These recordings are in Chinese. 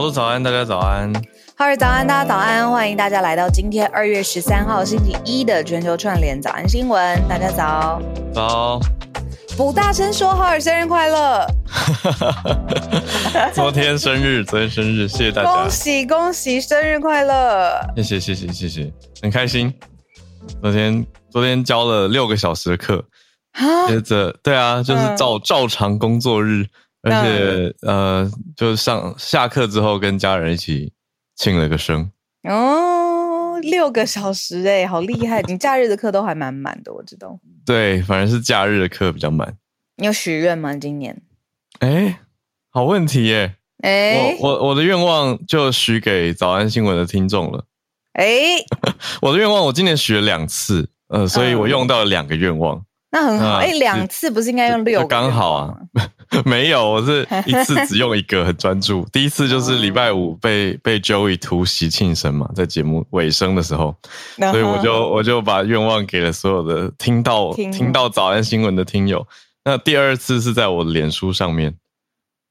小鹿早安，大家早安。哈尔早安，大家早安，欢迎大家来到今天二月十三号星期一的全球串联早安新闻。大家早，早。不大声说哈尔生日快乐！昨天生日，昨天生日，谢谢大家，恭喜恭喜，生日快乐！谢谢谢谢谢谢，很开心。昨天昨天教了六个小时的课，接着对啊，就是照照常工作日。而且呃，就上下课之后跟家人一起庆了个生哦，六个小时哎，好厉害！你假日的课都还蛮满的，我知道。对，反正是假日的课比较满。你有许愿吗？今年？哎，好问题耶！哎，我我我的愿望就许给早安新闻的听众了。哎，我的愿望我今年许了两次，呃，所以我用到了两个愿望。那很好，哎，两次不是应该用六？刚好啊，没有，我是一次只用一个，很专注。第一次就是礼拜五被被 Joey 突袭庆生嘛，在节目尾声的时候，所以我就我就把愿望给了所有的听到听到早安新闻的听友。那第二次是在我的脸书上面，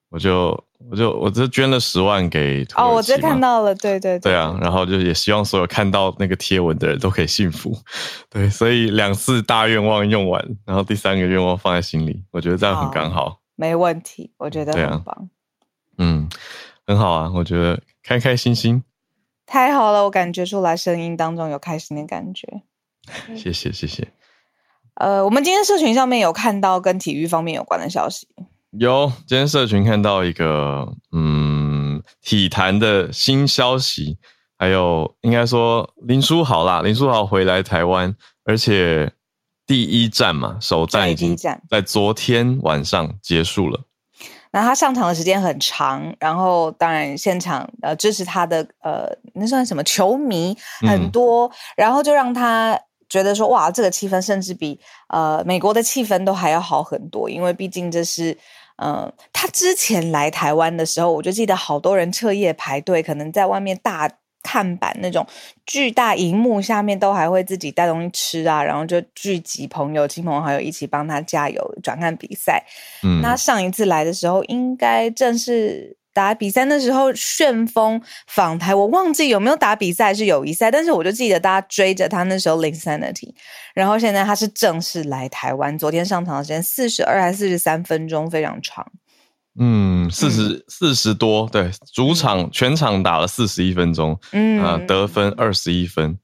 我就。我就我就捐了十万给哦，我这看到了，对对对啊，然后就也希望所有看到那个贴文的人都可以幸福，对，所以两次大愿望用完，然后第三个愿望放在心里，我觉得这样很刚好，没问题，我觉得很棒，嗯，很好啊，我觉得开开心心，太好了，我感觉出来声音当中有开心的感觉，谢谢谢谢，呃，我们今天社群上面有看到跟体育方面有关的消息。有，今天社群看到一个嗯体坛的新消息，还有应该说林书豪啦，林书豪回来台湾，而且第一站嘛，首站已经在昨天晚上结束了。那他上场的时间很长，然后当然现场呃支持他的呃那算什么球迷很多，然后就让他觉得说哇，这个气氛甚至比呃美国的气氛都还要好很多，因为毕竟这是。嗯，他之前来台湾的时候，我就记得好多人彻夜排队，可能在外面大看板那种巨大荧幕下面，都还会自己带东西吃啊，然后就聚集朋友、亲朋好友一起帮他加油、转看比赛。嗯，那上一次来的时候，应该正是。打比赛那时候旋风访台，我忘记有没有打比赛是友谊赛，但是我就记得大家追着他那时候 Linsanity，然后现在他是正式来台湾，昨天上场的时间四十二还是四十三分钟，非常长。嗯，四十四十多，对，主场全场打了四十一分钟，嗯啊，得分二十一分，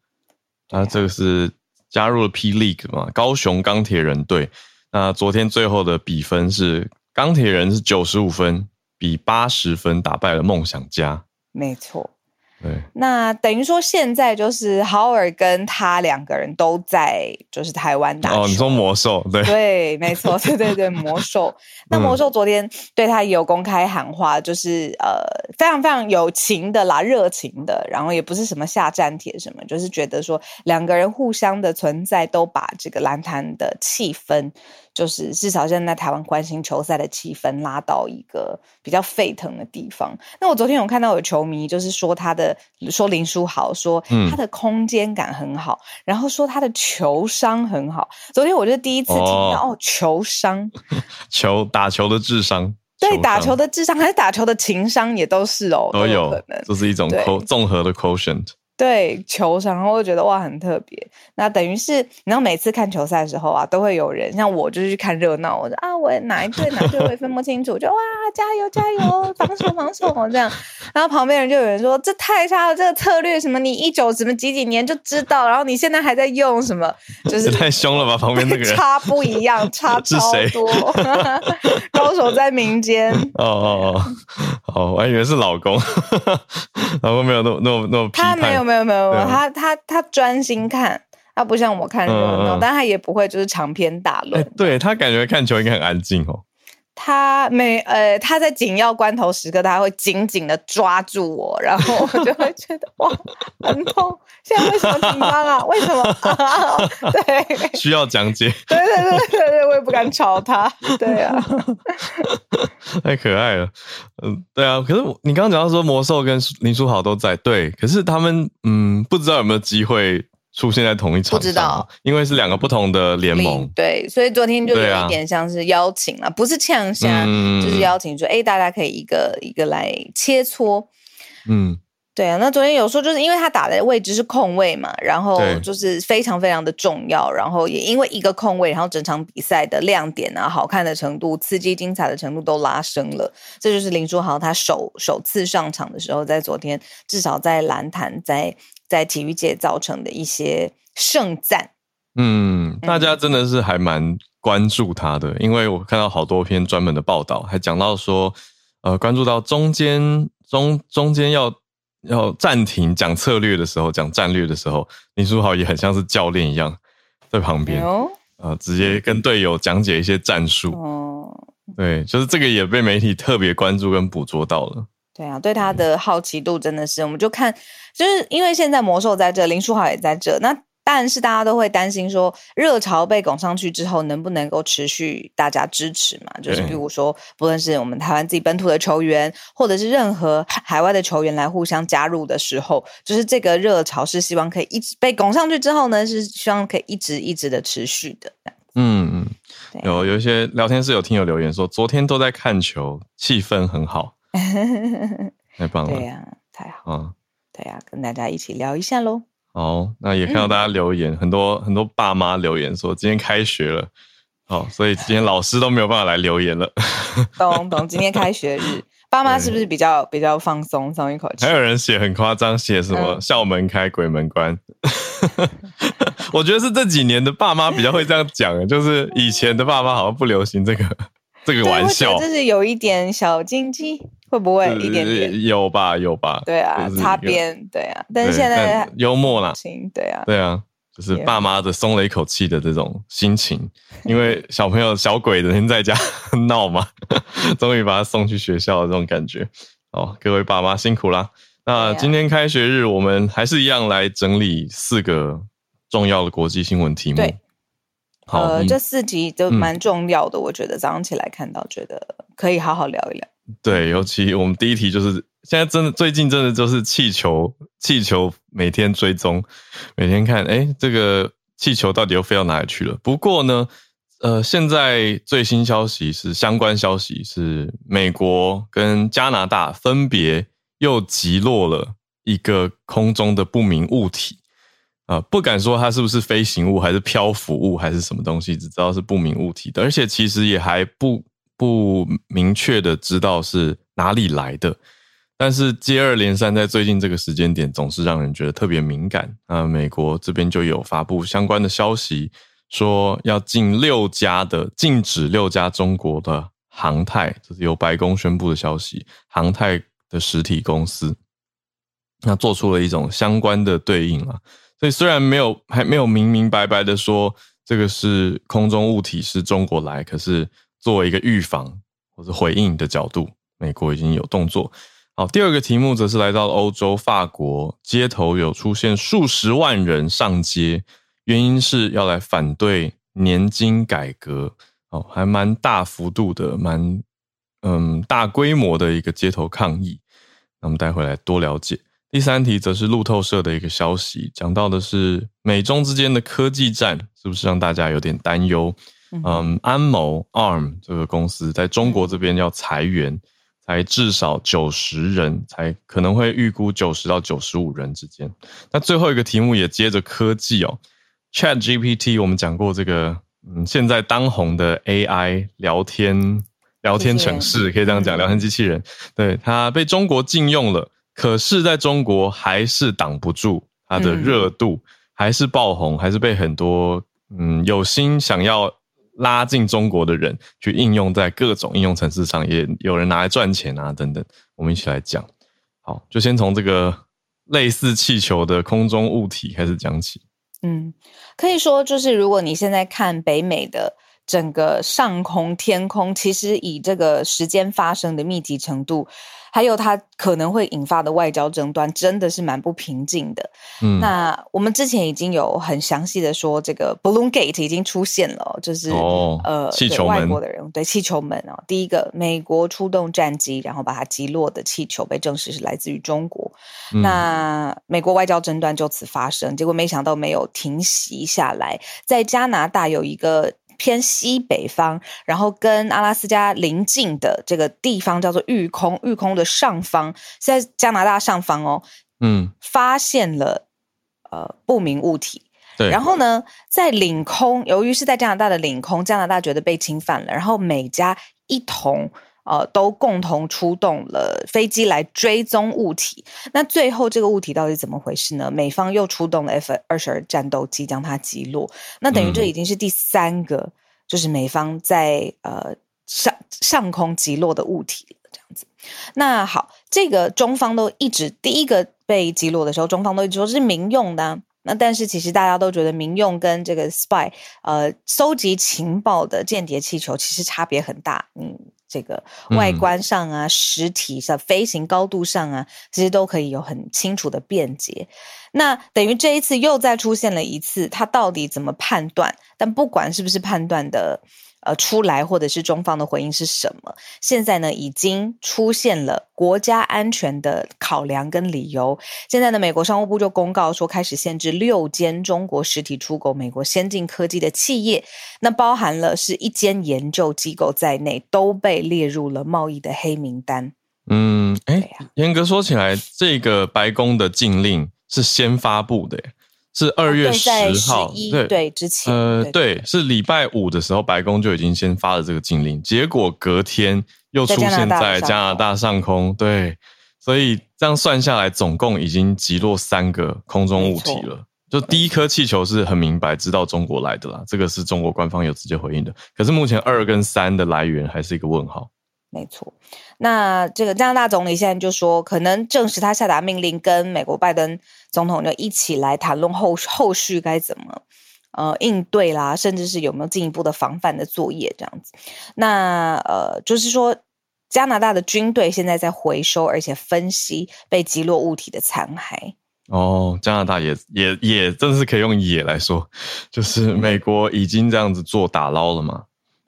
啊这个是加入了 P League 嘛，高雄钢铁人队。那昨天最后的比分是钢铁人是九十五分。比八十分打败了梦想家，没错。对，那等于说现在就是豪尔跟他两个人都在就是台湾打。哦，你说魔兽？对，对，没错，对对对，魔兽。那魔兽昨天对他也有公开喊话，就是呃，非常非常有情的啦，热情的，然后也不是什么下战帖什么，就是觉得说两个人互相的存在都把这个篮坛的气氛。就是至少现在台湾关心球赛的气氛拉到一个比较沸腾的地方。那我昨天有看到有球迷就是说他的说林书豪说他的空间感很好，然后说他的球商很好。昨天我就第一次听到哦，球商，球打球的智商。对打球的智商还是打球的情商也都是哦，都有可能，这是一种综合的 quotient。对球场，然后我觉得哇很特别。那等于是，然后每次看球赛的时候啊，都会有人像我，就是去看热闹。我说啊，我哪一队哪一队我也分不清楚，就哇加油加油，防守防守这样。然后旁边人就有人说这太差了，这个策略什么你一九什么几几年就知道，然后你现在还在用什么，就是太凶了吧？旁边那个人差不一样，差超多。高手在民间。哦 哦哦，哦，我还以为是老公，老公没有那么那么那么批判。没有没有没有没有，他他他专心看，他不像我看热闹，但他也不会就是长篇大论。对他感觉看球应该很安静哦。他每呃，他在紧要关头时刻，他会紧紧的抓住我，然后我就会觉得哇，很痛。现在为什么紧张啊？为什么？对，需要讲解。对对对对对，我也不敢吵他。对啊，太可爱了。嗯，对啊。可是你刚刚讲到说魔兽跟林书豪都在，对，可是他们嗯，不知道有没有机会。出现在同一场，不知道，因为是两个不同的联盟，对，所以昨天就有一点像是邀请了，不是呛虾，就是邀请说，哎，大家可以一个一个来切磋，嗯，对啊，那昨天有说，就是因为他打的位置是空位嘛，然后就是非常非常的重要，然后也因为一个空位，然后整场比赛的亮点啊、好看的程度、刺激精彩的程度都拉升了，这就是林书豪他首首次上场的时候，在昨天至少在篮坛在。在体育界造成的一些盛赞，嗯，大家真的是还蛮关注他的，因为我看到好多篇专门的报道，还讲到说，呃，关注到中间中中间要要暂停讲策略的时候，讲战略的时候，林书豪也很像是教练一样在旁边，呃，直接跟队友讲解一些战术，哦，对，就是这个也被媒体特别关注跟捕捉到了。对啊，对他的好奇度真的是，我们就看，就是因为现在魔兽在这，林书豪也在这，那但是大家都会担心说，热潮被拱上去之后，能不能够持续大家支持嘛？就是比如说，不论是我们台湾自己本土的球员，或者是任何海外的球员来互相加入的时候，就是这个热潮是希望可以一直被拱上去之后呢，是希望可以一直一直的持续的。嗯嗯，有有一些聊天室有听友留言说，昨天都在看球，气氛很好。太棒了！对呀，太好啊！对呀，跟大家一起聊一下喽。哦，那也看到大家留言，很多很多爸妈留言说今天开学了，好，所以今天老师都没有办法来留言了。懂懂，今天开学日，爸妈是不是比较比较放松，松一口气？还有人写很夸张，写什么校门开，鬼门关。我觉得是这几年的爸妈比较会这样讲，就是以前的爸妈好像不流行这个。这个玩笑，这是有一点小经济，会不会一点点有吧？有吧？对啊，擦边，对啊。但是现在幽默啦，对啊，对啊，就是爸妈的松了一口气的这种心情，因为小朋友小鬼整天在家闹嘛，终于把他送去学校的这种感觉。哦，各位爸妈辛苦啦。那今天开学日，我们还是一样来整理四个重要的国际新闻题目。呃，这四集都蛮重要的，我觉得早上起来看到，觉得可以好好聊一聊。对，尤其我们第一题就是现在真的最近真的就是气球，气球每天追踪，每天看，哎，这个气球到底又飞到哪里去了？不过呢，呃，现在最新消息是相关消息是美国跟加拿大分别又击落了一个空中的不明物体。啊，不敢说它是不是飞行物，还是漂浮物，还是什么东西，只知道是不明物体的，而且其实也还不不明确的知道是哪里来的。但是接二连三，在最近这个时间点，总是让人觉得特别敏感。啊，美国这边就有发布相关的消息，说要禁六家的禁止六家中国的航太，这是由白宫宣布的消息，航太的实体公司，那做出了一种相关的对应啊。所以虽然没有还没有明明白白的说这个是空中物体是中国来，可是作为一个预防或者回应的角度，美国已经有动作。好，第二个题目则是来到了欧洲法国街头有出现数十万人上街，原因是要来反对年金改革。哦，还蛮大幅度的，蛮嗯大规模的一个街头抗议。那我们待会来多了解。第三题则是路透社的一个消息，讲到的是美中之间的科技战，是不是让大家有点担忧？嗯，安谋 ARM 这个公司在中国这边要裁员，才至少九十人，才可能会预估九十到九十五人之间。那最后一个题目也接着科技哦，Chat GPT 我们讲过这个，嗯，现在当红的 AI 聊天聊天城市，可以这样讲，聊天机器人，对它被中国禁用了，可是在中国还是挡不住它的热度。还是爆红，还是被很多嗯有心想要拉进中国的人去应用在各种应用程式上，也有人拿来赚钱啊等等。我们一起来讲，好，就先从这个类似气球的空中物体开始讲起。嗯，可以说就是如果你现在看北美的。整个上空天空，其实以这个时间发生的密集程度，还有它可能会引发的外交争端，真的是蛮不平静的。嗯，那我们之前已经有很详细的说，这个 Balloon Gate 已经出现了，就是呃，气球门，外国的人对气球门哦，第一个美国出动战机，然后把它击落的气球被证实是来自于中国。那美国外交争端就此发生，结果没想到没有停息下来，在加拿大有一个。偏西北方，然后跟阿拉斯加邻近的这个地方叫做玉空，玉空的上方在加拿大上方哦，嗯，发现了呃不明物体。对，然后呢，在领空，由于是在加拿大的领空，加拿大觉得被侵犯了，然后美加一同。呃，都共同出动了飞机来追踪物体。那最后这个物体到底怎么回事呢？美方又出动了 F 二十二战斗机将它击落。那等于这已经是第三个，就是美方在呃上上空击落的物体了。这样子。那好，这个中方都一直第一个被击落的时候，中方都一直说是民用的。那但是其实大家都觉得民用跟这个 spy 呃搜集情报的间谍气球其实差别很大。嗯。这个外观上啊，实体上、飞行高度上啊，其实都可以有很清楚的辩解。那等于这一次又再出现了一次，他到底怎么判断？但不管是不是判断的。呃，出来或者是中方的回应是什么？现在呢，已经出现了国家安全的考量跟理由。现在呢，美国商务部就公告说，开始限制六间中国实体出口美国先进科技的企业，那包含了是一间研究机构在内，都被列入了贸易的黑名单。嗯，哎，严格说起来，这个白宫的禁令是先发布的。是二月十号，对对，之前呃，对，是礼拜五的时候，白宫就已经先发了这个禁令，结果隔天又出现在加拿大上空，对，所以这样算下来，总共已经击落三个空中物体了。就第一颗气球是很明白知道中国来的啦，这个是中国官方有直接回应的。可是目前二跟三的来源还是一个问号。没错，那这个加拿大总理现在就说，可能证实他下达命令，跟美国拜登总统就一起来谈论后后续该怎么呃应对啦，甚至是有没有进一步的防范的作业这样子。那呃，就是说加拿大的军队现在在回收而且分析被击落物体的残骸。哦，加拿大也也也真是可以用“也”来说，就是美国已经这样子做打捞了嘛。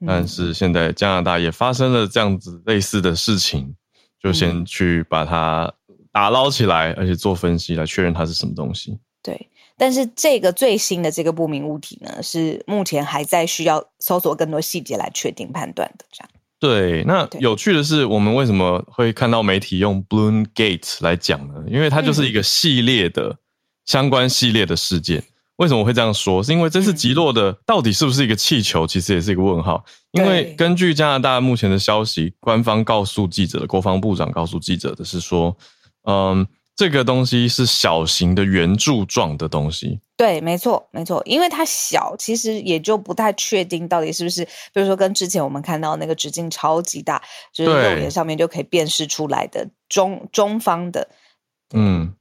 但是现在加拿大也发生了这样子类似的事情，就先去把它打捞起来，而且做分析来确认它是什么东西。对，但是这个最新的这个不明物体呢，是目前还在需要搜索更多细节来确定判断的。这样。对，那有趣的是，我们为什么会看到媒体用 Balloon Gate 来讲呢？因为它就是一个系列的相关系列的事件。为什么会这样说？是因为这次击落的到底是不是一个气球？其实也是一个问号。因为根据加拿大目前的消息，官方告诉记者的，国防部长告诉记者的是说，嗯，这个东西是小型的圆柱状的东西。对，没错，没错。因为它小，其实也就不太确定到底是不是，比如说跟之前我们看到那个直径超级大，就是肉眼上面就可以辨识出来的中中方的，嗯。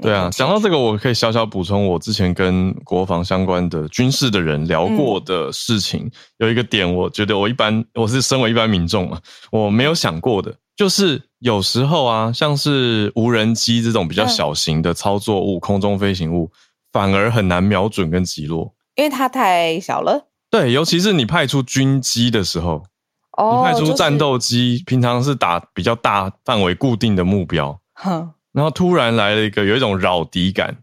对啊，讲到这个，我可以小小补充，我之前跟国防相关的军事的人聊过的事情，有一个点，我觉得我一般我是身为一般民众嘛，我没有想过的，就是有时候啊，像是无人机这种比较小型的操作物、空中飞行物，反而很难瞄准跟击落，因为它太小了。对，尤其是你派出军机的时候，你派出战斗机，平常是打比较大范围固定的目标。然后突然来了一个有一种扰敌感，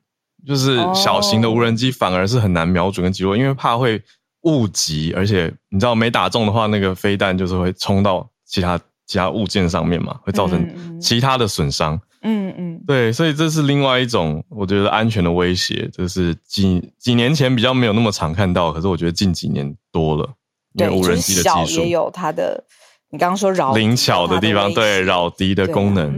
就是小型的无人机反而是很难瞄准跟击落，因为怕会误击，而且你知道没打中的话，那个飞弹就是会冲到其他其他物件上面嘛，会造成其他的损伤。嗯嗯，对，所以这是另外一种我觉得安全的威胁，就是几几年前比较没有那么常看到，可是我觉得近几年多了，因为无人机的技术。也有它的，你刚刚说扰灵巧的地方，对扰敌的功能，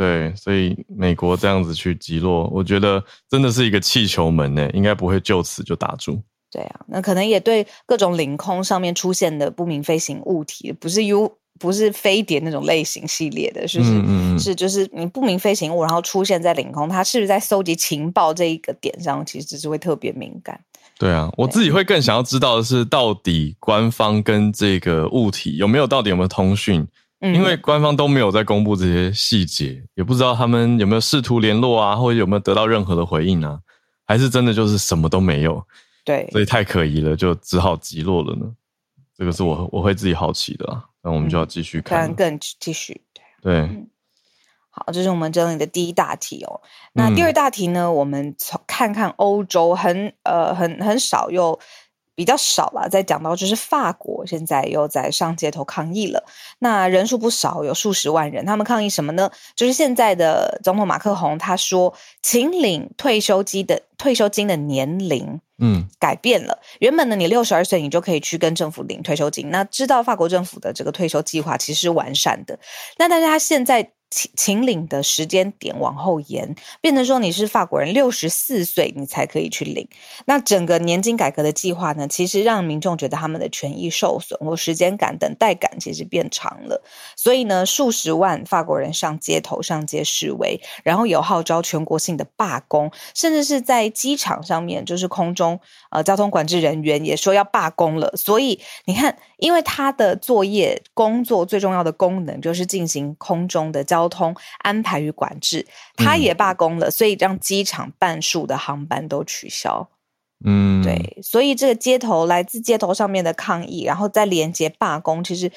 对，所以美国这样子去击落，我觉得真的是一个气球门呢，应该不会就此就打住。对啊，那可能也对各种领空上面出现的不明飞行物体，不是 U。不是飞碟那种类型系列的，是不是？是就是你不明飞行物，然后出现在领空，它是不是在搜集情报这一个点上，其实是会特别敏感。对啊，我自己会更想要知道的是，到底官方跟这个物体有没有到底有没有通讯？因为官方都没有在公布这些细节，也不知道他们有没有试图联络啊，或者有没有得到任何的回应啊？还是真的就是什么都没有？对，所以太可疑了，就只好击落了呢。这个是我我会自己好奇的啊。那我们就要继续看，更继续对。好，这是我们整理的第一大题哦。那第二大题呢？我们从看看欧洲，很呃很很少又比较少了。在讲到就是法国现在又在上街头抗议了，那人数不少，有数十万人。他们抗议什么呢？就是现在的总统马克宏他说，请领退休金的退休金的年龄。嗯，改变了。原本呢，你六十二岁，你就可以去跟政府领退休金。那知道法国政府的这个退休计划其实是完善的。那但是他现在。请请领的时间点往后延，变成说你是法国人六十四岁你才可以去领。那整个年金改革的计划呢，其实让民众觉得他们的权益受损，或时间感、等待感其实变长了。所以呢，数十万法国人上街头上街示威，然后有号召全国性的罢工，甚至是在机场上面，就是空中呃交通管制人员也说要罢工了。所以你看，因为他的作业工作最重要的功能就是进行空中的交。交通安排与管制，他也罢工了，所以让机场半数的航班都取消。嗯，对，所以这个街头来自街头上面的抗议，然后再连接罢工，其实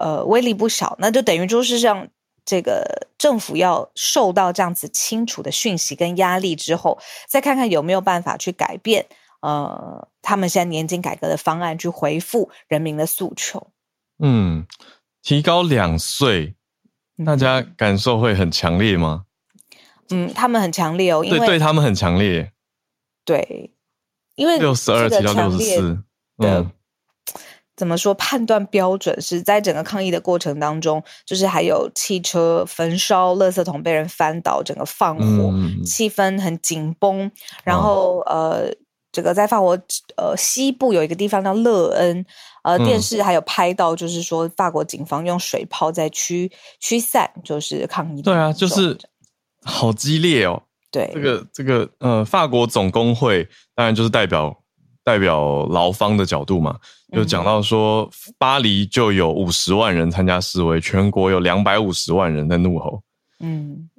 呃威力不小。那就等于就是让这个政府要受到这样子清楚的讯息跟压力之后，再看看有没有办法去改变呃他们现在年金改革的方案，去回复人民的诉求。嗯，提高两岁。大家感受会很强烈吗？嗯，他们很强烈哦，因为对他们很强烈。对，因为六十二提到六十四的，怎么说判断标准是在整个抗议的过程当中，就是还有汽车焚烧、垃圾桶被人翻倒、整个放火，气氛很紧绷。然后呃，这个在法国呃西部有一个地方叫勒恩。呃，电视还有拍到，就是说法国警方用水炮在驱驱散，就是抗议。对啊，就是好激烈哦。对，这个这个呃，法国总工会当然就是代表代表劳方的角度嘛，就讲到说巴黎就有五十万人参加示威，全国有两百五十万人在怒吼。嗯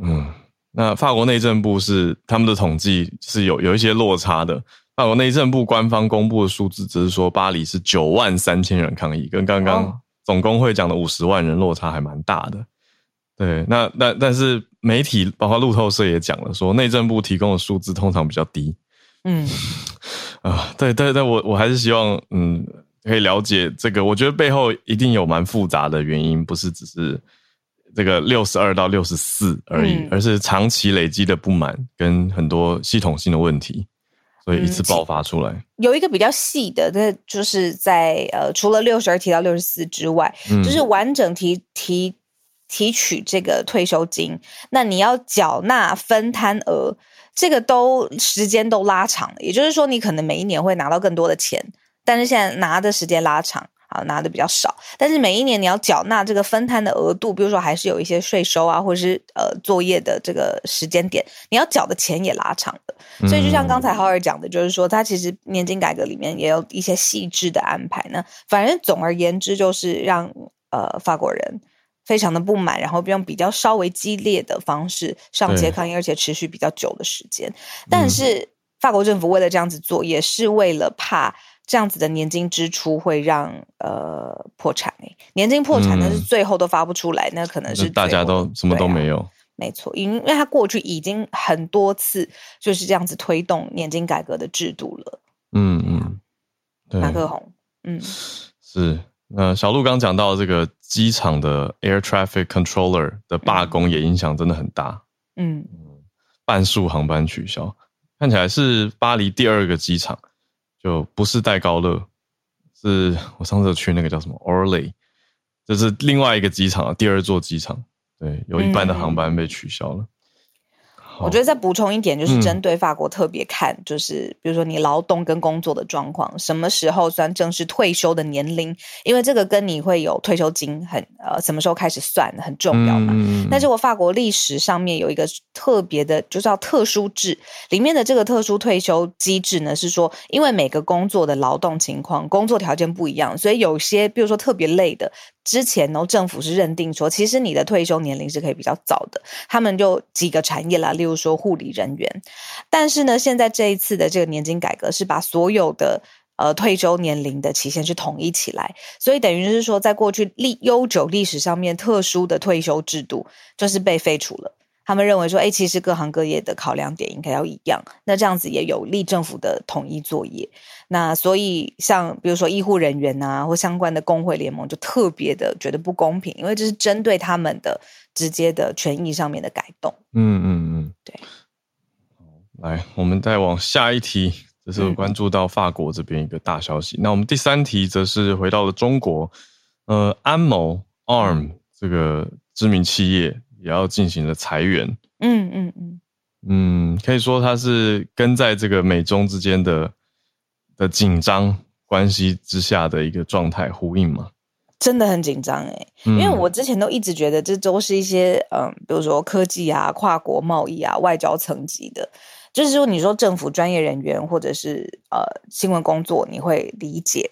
嗯，那法国内政部是他们的统计是有有一些落差的。法国内政部官方公布的数字只是说巴黎是九万三千人抗议，跟刚刚总工会讲的五十万人落差还蛮大的。对，那那但是媒体包括路透社也讲了，说内政部提供的数字通常比较低。嗯，啊，对对对，我我还是希望嗯可以了解这个，我觉得背后一定有蛮复杂的原因，不是只是这个六十二到六十四而已，而是长期累积的不满跟很多系统性的问题。所以一次爆发出来，有一个比较细的，那就是在呃，除了六十二提到六十四之外，就是完整提提提取这个退休金，那你要缴纳分摊额，这个都时间都拉长了。也就是说，你可能每一年会拿到更多的钱，但是现在拿的时间拉长。啊，拿的比较少，但是每一年你要缴纳这个分摊的额度，比如说还是有一些税收啊，或者是呃作业的这个时间点，你要缴的钱也拉长了。所以就像刚才浩尔讲的，就是说他其实年金改革里面也有一些细致的安排呢。反正总而言之，就是让呃法国人非常的不满，然后用比较稍微激烈的方式上街抗议，而且持续比较久的时间。但是法国政府为了这样子做，也是为了怕。这样子的年金支出会让呃破产诶，年金破产，但是最后都发不出来，那可能是大家都什么都没有。没错，因因为他过去已经很多次就是这样子推动年金改革的制度了。嗯嗯，马克宏，嗯，是。那小鹿刚讲到这个机场的 air traffic controller 的罢工，也影响真的很大。嗯，半数航班取消，看起来是巴黎第二个机场，就不是戴高乐，是我上次去那个叫什么 Orly，这是另外一个机场，第二座机场，对，有一半的航班被取消了。我觉得再补充一点，就是针对法国特别看，就是比如说你劳动跟工作的状况，什么时候算正式退休的年龄？因为这个跟你会有退休金很呃什么时候开始算很重要嘛。但是我法国历史上面有一个特别的，就叫特殊制，里面的这个特殊退休机制呢，是说因为每个工作的劳动情况、工作条件不一样，所以有些比如说特别累的。之前呢，政府是认定说，其实你的退休年龄是可以比较早的。他们就几个产业啦，例如说护理人员。但是呢，现在这一次的这个年金改革是把所有的呃退休年龄的期限是统一起来，所以等于是说，在过去历悠久历史上面特殊的退休制度就是被废除了。他们认为说，哎，其实各行各业的考量点应该要一样，那这样子也有利政府的统一作业。那所以，像比如说医护人员呐，或相关的工会联盟，就特别的觉得不公平，因为这是针对他们的直接的权益上面的改动。嗯嗯嗯，对。来，我们再往下一题，这是关注到法国这边一个大消息。那我们第三题则是回到了中国，呃，安某 ARM 这个知名企业。也要进行了裁员，嗯嗯嗯嗯，可以说它是跟在这个美中之间的的紧张关系之下的一个状态呼应嘛？真的很紧张哎，因为我之前都一直觉得这都是一些嗯，比如说科技啊、跨国贸易啊、外交层级的，就是说你说政府专业人员或者是呃新闻工作，你会理解。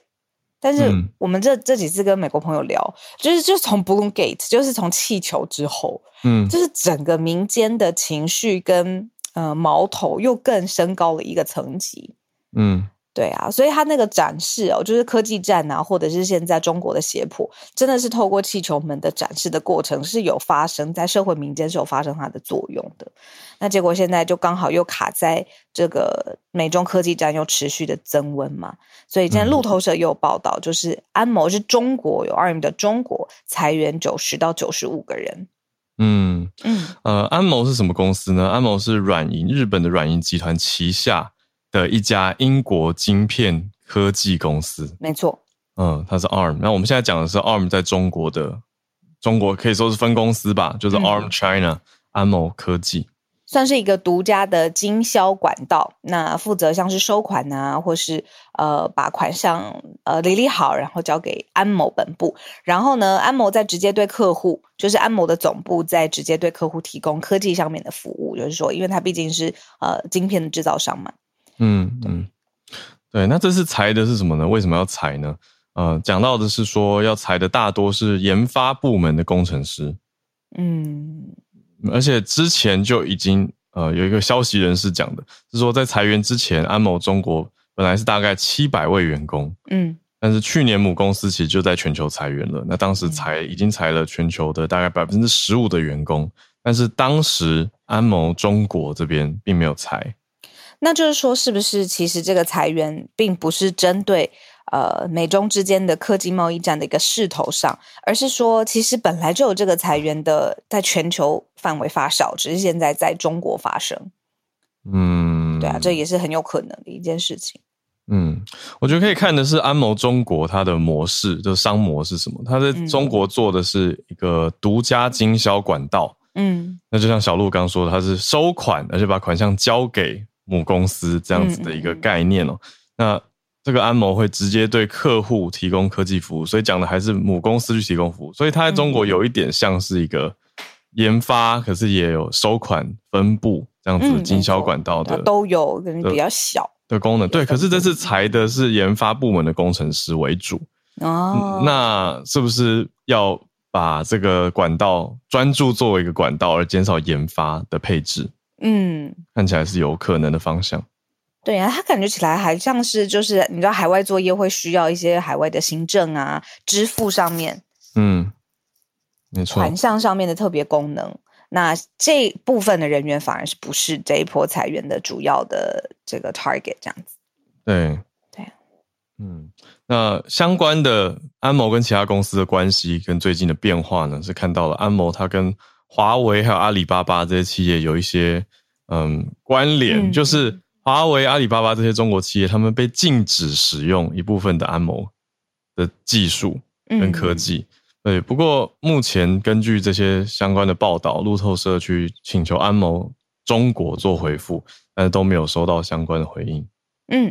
但是我们这这几次跟美国朋友聊，就是就从 Balloon Gate，就是从气球之后，嗯，就是整个民间的情绪跟呃矛头又更升高了一个层级，嗯。对啊，所以他那个展示哦，就是科技战啊，或者是现在中国的胁迫，真的是透过气球门的展示的过程是有发生在社会民间是有发生它的作用的。那结果现在就刚好又卡在这个美中科技战又持续的增温嘛，所以现在路透社又有报道，就是安谋是中国有 ARM 的中国裁员九十到九十五个人。嗯嗯呃，安谋是什么公司呢？安谋是软银日本的软银集团旗下。的一家英国晶片科技公司，没错，嗯，它是 ARM。那我们现在讲的是 ARM 在中国的中国可以说是分公司吧，就是 ARM China 安谋科技，算是一个独家的经销管道。那负责像是收款啊，或是呃把款项呃理理好，然后交给安某本部。然后呢，安某再直接对客户，就是安某的总部再直接对客户提供科技上面的服务。就是说，因为它毕竟是呃晶片的制造商嘛。嗯嗯，对，那这次裁的是什么呢？为什么要裁呢？呃，讲到的是说要裁的大多是研发部门的工程师。嗯，而且之前就已经呃有一个消息人士讲的是说，在裁员之前，安某中国本来是大概七百位员工。嗯，但是去年母公司其实就在全球裁员了，那当时裁已经裁了全球的大概百分之十五的员工，但是当时安某中国这边并没有裁。那就是说，是不是其实这个裁员并不是针对呃美中之间的科技贸易战的一个势头上，而是说其实本来就有这个裁员的在全球范围发酵，只是现在在中国发生。嗯，对啊，这也是很有可能的一件事情。嗯，我觉得可以看的是安谋中国它的模式，就是商模是什么？它在中国做的是一个独家经销管道。嗯，那就像小鹿刚说的，它是收款，而且把款项交给。母公司这样子的一个概念哦，那这个安谋会直接对客户提供科技服务，所以讲的还是母公司去提供服务，所以它在中国有一点像是一个研发，可是也有收款分布这样子经销管道的都有，可能比较小的功能。对，可是这次裁的是研发部门的工程师为主哦，那是不是要把这个管道专注作为一个管道，而减少研发的配置？嗯，看起来是有可能的方向。对呀，他感觉起来还像是就是你知道海外作业会需要一些海外的行政啊、支付上面，嗯，没错，款项上面的特别功能。那这部分的人员反而是不是这一波裁员的主要的这个 target 这样子？对对，嗯，那相关的安谋跟其他公司的关系跟最近的变化呢，是看到了安谋他跟华为还有阿里巴巴这些企业有一些嗯关联，就是华为、阿里巴巴这些中国企业，他们被禁止使用一部分的安谋的技术跟科技。对，不过目前根据这些相关的报道，路透社去请求安谋中国做回复，但是都没有收到相关的回应。嗯。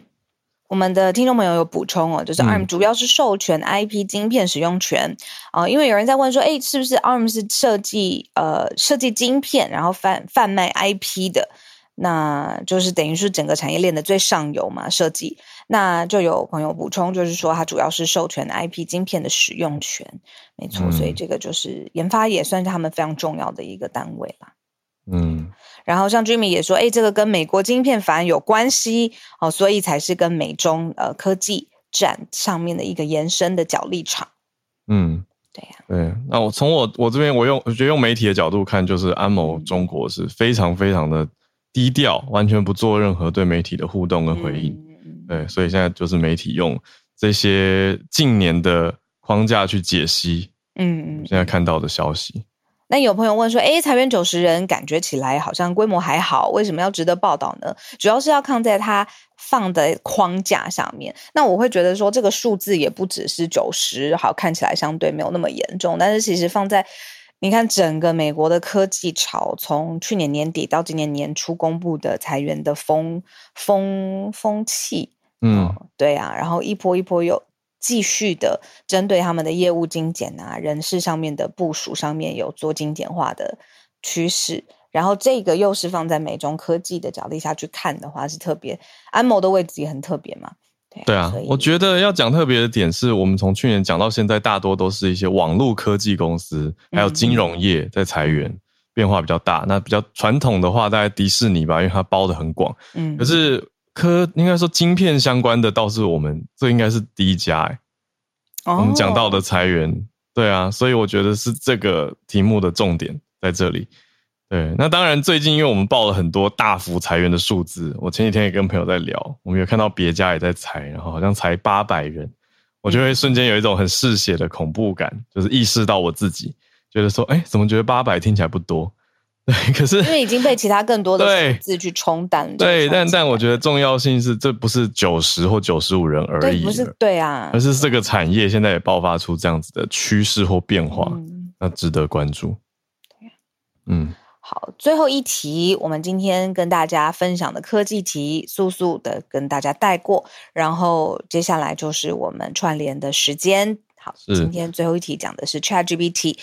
我们的听众朋友有补充哦，就是 ARM 主要是授权 IP 晶片使用权啊，因为有人在问说，哎，是不是 ARM 是设计呃设计晶片，然后贩贩卖 IP 的，那就是等于是整个产业链的最上游嘛设计。那就有朋友补充，就是说它主要是授权 IP 晶片的使用权，没错，所以这个就是研发也算是他们非常重要的一个单位啦。嗯。然后像 Jimmy 也说，哎，这个跟美国晶片法案有关系哦，所以才是跟美中呃科技战上面的一个延伸的角力场。嗯，对呀，对。那我从我我这边，我用我觉得用媒体的角度看，就是安某中国是非常非常的低调，完全不做任何对媒体的互动跟回应。对，所以现在就是媒体用这些近年的框架去解析，嗯，现在看到的消息。那有朋友问说：“哎，裁员九十人，感觉起来好像规模还好，为什么要值得报道呢？主要是要看在它放的框架上面。那我会觉得说，这个数字也不只是九十，好看起来相对没有那么严重。但是其实放在你看整个美国的科技潮，从去年年底到今年年初公布的裁员的风风风气，嗯，对啊，然后一波一波又。”继续的针对他们的业务精简啊，人事上面的部署上面有做精简化的趋势，然后这个又是放在美中科技的角度下去看的话，是特别安谋的位置也很特别嘛？对啊，我觉得要讲特别的点是，我们从去年讲到现在，大多都是一些网络科技公司，还有金融业在裁员，变化比较大。那比较传统的话，大概迪士尼吧，因为它包的很广，嗯，可是。科应该说晶片相关的倒是我们这应该是第一家哎，我们讲到的裁员，对啊，所以我觉得是这个题目的重点在这里。对，那当然最近因为我们报了很多大幅裁员的数字，我前几天也跟朋友在聊，我们有看到别家也在裁，然后好像裁八百人，我就会瞬间有一种很嗜血的恐怖感，就是意识到我自己觉得说，哎，怎么觉得八百听起来不多？对，可是因为已经被其他更多的字去冲淡。对，但但我觉得重要性是，这不是九十或九十五人而已，不是对啊，而是这个产业现在也爆发出这样子的趋势或变化，那值得关注。嗯，好，最后一题，我们今天跟大家分享的科技题，速速的跟大家带过，然后接下来就是我们串联的时间。好，今天最后一题讲的是 ChatGPT，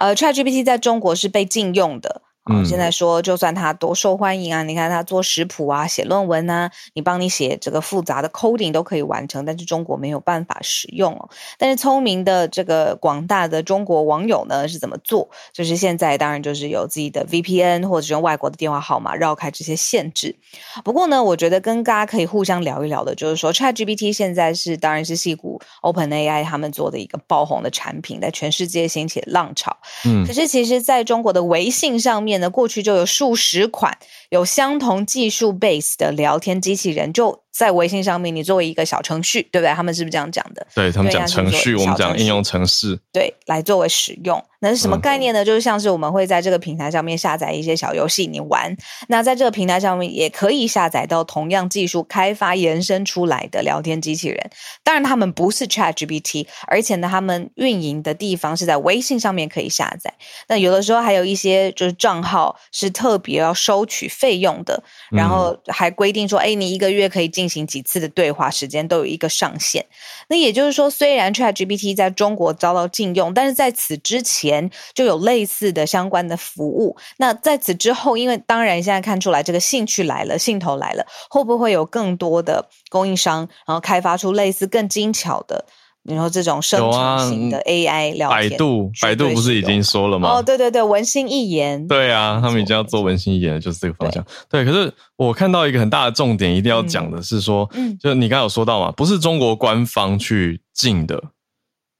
呃，ChatGPT 在中国是被禁用的。嗯，现在说，就算他多受欢迎啊，你看他做食谱啊、写论文啊，你帮你写这个复杂的 coding 都可以完成，但是中国没有办法使用哦。但是聪明的这个广大的中国网友呢，是怎么做？就是现在当然就是有自己的 VPN 或者是用外国的电话号码绕开这些限制。不过呢，我觉得跟大家可以互相聊一聊的，就是说 ChatGPT 现在是当然是戏骨 OpenAI 他们做的一个爆红的产品，在全世界掀起浪潮。嗯，可是其实在中国的微信上面。呢，过去就有数十款有相同技术 base 的聊天机器人，就在微信上面，你作为一个小程序，对不对？他们是不是这样讲的？对他们讲程序，我们讲应用程式，对，来作为使用。那是什么概念呢？就是像是我们会在这个平台上面下载一些小游戏，你玩。那在这个平台上面也可以下载到同样技术开发延伸出来的聊天机器人。当然，他们不是 Chat GPT，而且呢，他们运营的地方是在微信上面可以下载。那有的时候还有一些就是账号是特别要收取费用的，然后还规定说，哎，你一个月可以进行几次的对话时间都有一个上限。那也就是说，虽然 Chat GPT 在中国遭到禁用，但是在此之前。前就有类似的相关的服务，那在此之后，因为当然现在看出来这个兴趣来了，兴头来了，会不会有更多的供应商，然后开发出类似更精巧的，然后这种生成型的 AI 聊天？百度，百度不是已经说了吗？哦，对对对，文心一言。对啊，他们已经要做文心一言，就是这个方向。对，可是我看到一个很大的重点，一定要讲的是说，嗯，就你刚刚有说到嘛，不是中国官方去禁的，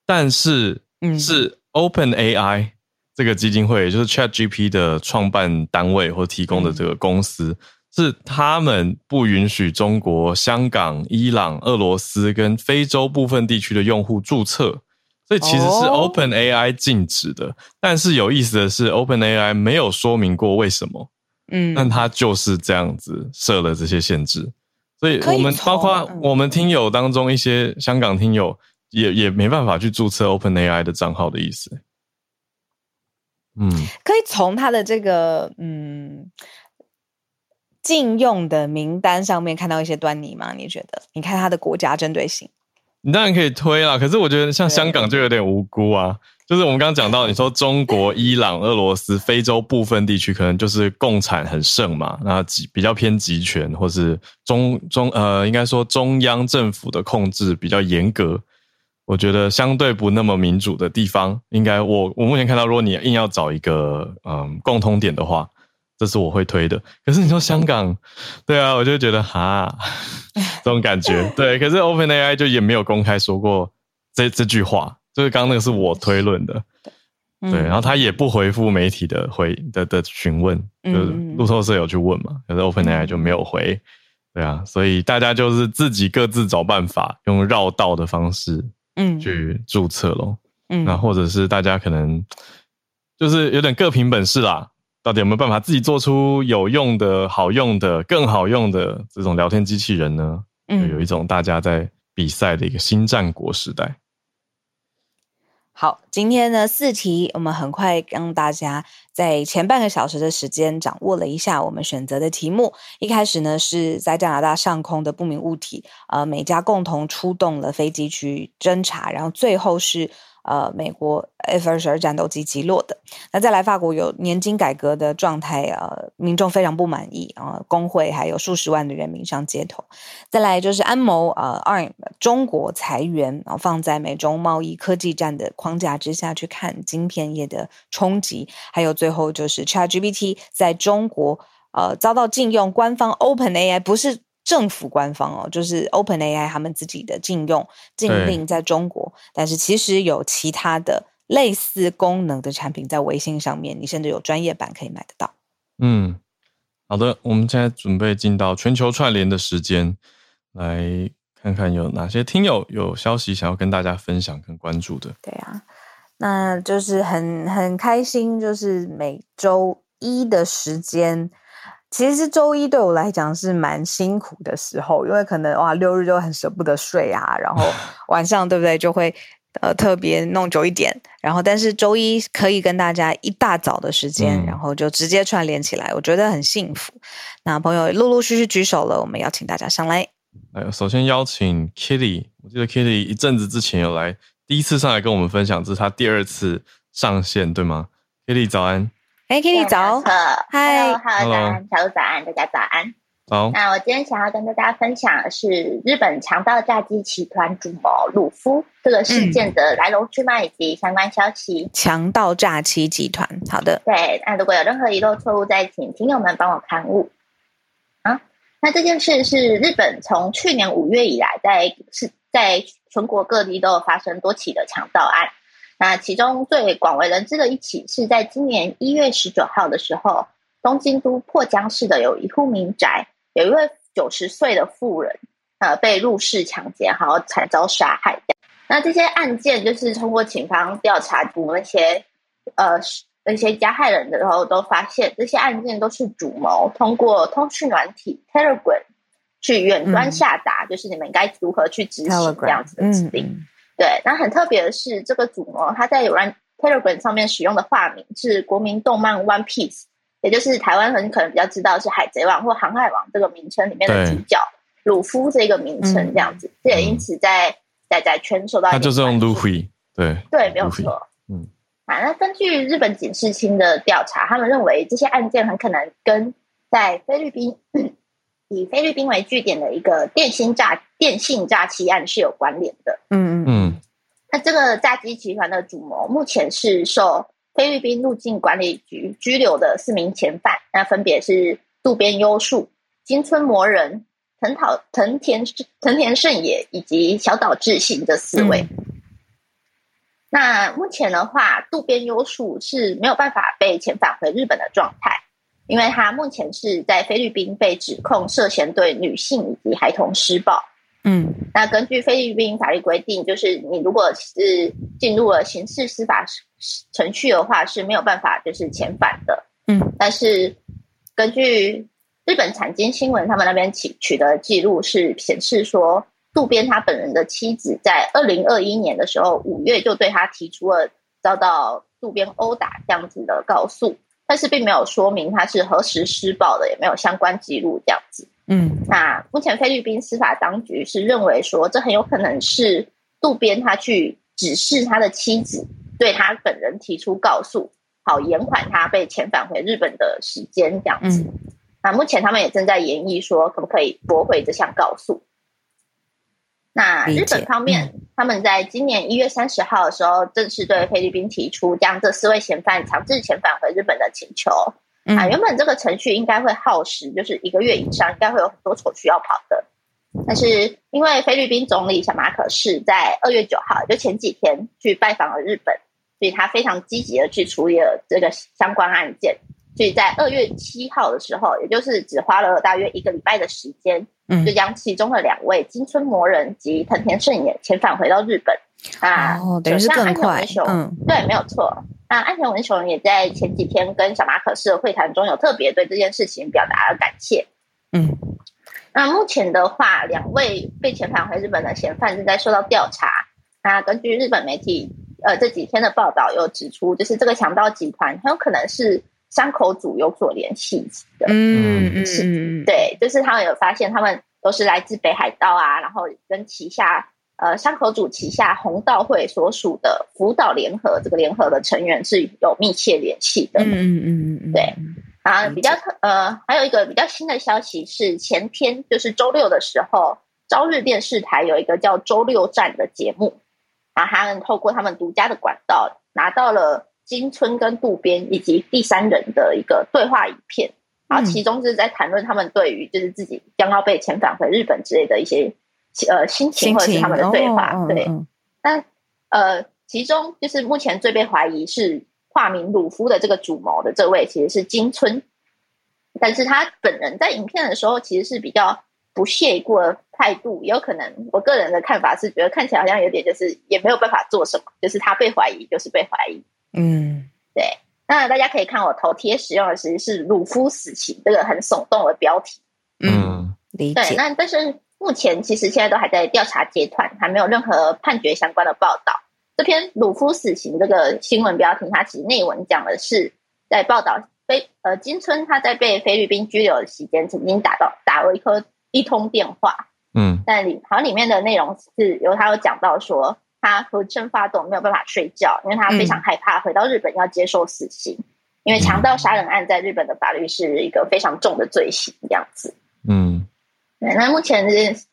但是是。Open AI 这个基金会，也就是 Chat GP 的创办单位或提供的这个公司，是他们不允许中国、香港、伊朗、俄罗斯跟非洲部分地区的用户注册，所以其实是 Open AI 禁止的。但是有意思的是，Open AI 没有说明过为什么，嗯，但它就是这样子设了这些限制。所以我们包括我们听友当中一些香港听友也也没办法去注册 Open AI 的账号的意思。嗯，可以从他的这个嗯。禁用的名单上面看到一些端倪吗？你觉得？你看他的国家针对性，你当然可以推啦。可是我觉得像香港就有点无辜啊。就是我们刚刚讲到，你说中国、伊朗、俄罗斯、非洲部分地区可能就是共产很盛嘛，那极比较偏集权，或是中中呃，应该说中央政府的控制比较严格。我觉得相对不那么民主的地方，应该我我目前看到，如果你硬要找一个嗯共通点的话。这是我会推的，可是你说香港，对啊，我就觉得哈，这种感觉，对。可是 Open AI 就也没有公开说过这这句话，就是刚刚那个是我推论的，对。然后他也不回复媒体的回的的询问，就是路透社有去问嘛，可是 Open AI 就没有回，对啊。所以大家就是自己各自找办法，用绕道的方式，嗯，去注册咯。嗯，那或者是大家可能就是有点各凭本事啦。到底有没有办法自己做出有用的、好用的、更好用的这种聊天机器人呢？嗯，有一种大家在比赛的一个新战国时代。好，今天呢四题，我们很快让大家在前半个小时的时间掌握了一下我们选择的题目。一开始呢是在加拿大上空的不明物体，呃，美加共同出动了飞机去侦查，然后最后是。呃，美国 F 二十二战斗机击落的。那再来，法国有年金改革的状态，呃，民众非常不满意啊，工会还有数十万的人民上街头。再来就是安谋啊二中国裁员啊，放在美中贸易科技战的框架之下去看晶片业的冲击。还有最后就是 ChatGPT 在中国呃遭到禁用，官方 OpenAI 不是。政府官方哦，就是 OpenAI 他们自己的禁用禁令在中国，但是其实有其他的类似功能的产品在微信上面，你甚至有专业版可以买得到。嗯，好的，我们现在准备进到全球串联的时间，来看看有哪些听友有消息想要跟大家分享跟关注的。对啊，那就是很很开心，就是每周一的时间。其实周一对我来讲是蛮辛苦的时候，因为可能哇六日就很舍不得睡啊，然后 晚上对不对就会呃特别弄久一点，然后但是周一可以跟大家一大早的时间，然后就直接串联起来，我觉得很幸福。那朋友陆陆续续举手了，我们邀请大家上来。哎，首先邀请 Kitty，我记得 Kitty 一阵子之前有来，第一次上来跟我们分享，这是他第二次上线，对吗？Kitty 早安。哎，Kitty 早，嗨，Hello，早安，小鹿早安，大家早安。好，那我今天想要跟大家分享的是日本强盗炸鸡集团主谋鲁夫这个事件的来龙去脉以及相关消息。强盗炸鸡集团，好的，对。那如果有任何遗漏错误，再请听友们帮我刊物。啊，那这件事是日本从去年五月以来，在是在全国各地都有发生多起的强盗案。那其中最广为人知的一起，是在今年一月十九号的时候，东京都破江市的有一户民宅，有一位九十岁的妇人，呃，被入室抢劫，然后惨遭杀害。那这些案件就是通过警方调查，捕那些呃那些加害人的时候，都发现这些案件都是主谋通过通讯软体 Telegram 去远端下达，就是你们应该如何去执行这样子的指令。对，那很特别的是，这个主模他在有关 Telegram 上面使用的化名是国民动漫 One Piece，也就是台湾很可能比较知道是海贼王或航海王这个名称里面的主角鲁夫这个名称这样子，这也因此在仔仔圈受到他就是用 Luffy，对对，没有错，嗯，啊，那根据日本警视厅的调查，他们认为这些案件很可能跟在菲律宾以菲律宾为据点的一个电信诈电信诈欺案是有关联的，嗯嗯嗯。那这个诈欺集团的主谋目前是受菲律宾入境管理局拘留的四名嫌犯，那分别是渡边优树、金村磨人、藤讨藤田藤田胜也以及小岛智信这四位。那目前的话，渡边优树是没有办法被遣返回日本的状态，因为他目前是在菲律宾被指控涉嫌对女性以及孩童施暴。嗯，那根据菲律宾法律规定，就是你如果是进入了刑事司法程序的话，是没有办法就是遣返的。嗯，但是根据日本产经新闻他们那边取取得记录是显示说，渡边他本人的妻子在二零二一年的时候五月就对他提出了遭到渡边殴打这样子的告诉。但是并没有说明他是何时施暴的，也没有相关记录这样子。嗯，那目前菲律宾司法当局是认为说，这很有可能是渡边他去指示他的妻子对他本人提出告诉，好延缓他被遣返回日本的时间这样子。那目前他们也正在研议说，可不可以驳回这项告诉。那日本方面，他们在今年一月三十号的时候，正式对菲律宾提出将这四位嫌犯强制遣返回日本的请求。啊，原本这个程序应该会耗时，就是一个月以上，应该会有很多手续要跑的。但是因为菲律宾总理小马可是在二月九号，就前几天去拜访了日本，所以他非常积极的去处理了这个相关案件。所以在二月七号的时候，也就是只花了大约一个礼拜的时间。就将其中的两位金村魔人及藤田胜也遣返回到日本啊，等于是更快。嗯，对，没有错。那安田文雄也在前几天跟小马可士的会谈中有特别对这件事情表达了感谢。嗯，那目前的话，两位被遣返回日本的嫌犯正在受到调查。那根据日本媒体呃这几天的报道，有指出，就是这个强盗集团很有可能是。山口组有所联系的，嗯嗯。是，对，就是他们有发现，他们都是来自北海道啊，然后跟旗下呃山口组旗下红道会所属的福岛联合这个联合的成员是有密切联系的，嗯嗯嗯嗯，对，啊，比较特呃，还有一个比较新的消息是前天就是周六的时候，朝日电视台有一个叫周六站的节目，啊，他们透过他们独家的管道拿到了。金村跟渡边以及第三人的一个对话影片，然后其中就是在谈论他们对于就是自己将要被遣返回日本之类的一些呃心情或者是他们的对话。对，那呃，其中就是目前最被怀疑是化名鲁夫的这个主谋的这位，其实是金村，但是他本人在影片的时候其实是比较不屑一顾的态度，也有可能我个人的看法是觉得看起来好像有点就是也没有办法做什么，就是他被怀疑就是被怀疑。嗯，对，那大家可以看我头贴使用的其实是“鲁夫死刑”这个很耸动的标题。嗯，理解。对，那但是目前其实现在都还在调查阶段，还没有任何判决相关的报道。这篇“鲁夫死刑”这个新闻标题，它其实内文讲的是在报道菲呃金村他在被菲律宾拘留的期间，曾经打到打了一颗一通电话。嗯，但里好像里面的内容是由他有讲到说。他浑身发抖，没有办法睡觉，因为他非常害怕回到日本要接受死刑，因为强盗杀人案在日本的法律是一个非常重的罪行，这样子。嗯，那目前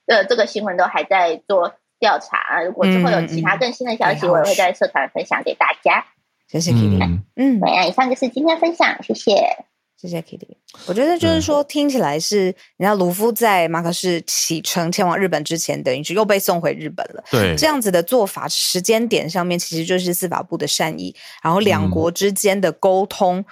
呃这个新闻都还在做调查，如果之后有其他更新的消息，我也会在社团分享给大家。谢谢 Kitty。嗯，对啊，以上就是今天分享，谢谢。谢谢 Kitty，我觉得就是说，听起来是，你看卢夫在马克思启程前往日本之前，等于是又被送回日本了。对，这样子的做法，时间点上面其实就是司法部的善意，然后两国之间的沟通，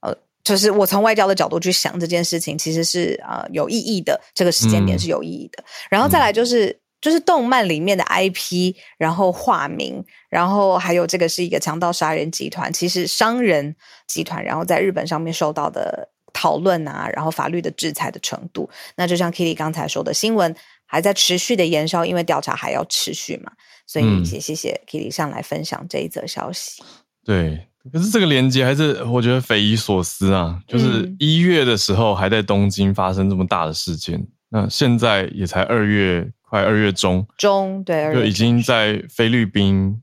呃，就是我从外交的角度去想这件事情，其实是呃有意义的，这个时间点是有意义的。然后再来就是。就是动漫里面的 IP，然后化名，然后还有这个是一个强盗杀人集团，其实商人集团，然后在日本上面受到的讨论啊，然后法律的制裁的程度，那就像 Kitty 刚才说的，新闻还在持续的延烧，因为调查还要持续嘛，所以也谢谢 Kitty 上来分享这一则消息。对，可是这个连接还是我觉得匪夷所思啊，就是一月的时候还在东京发生这么大的事件，那现在也才二月。快二月中，中对，就已经在菲律宾，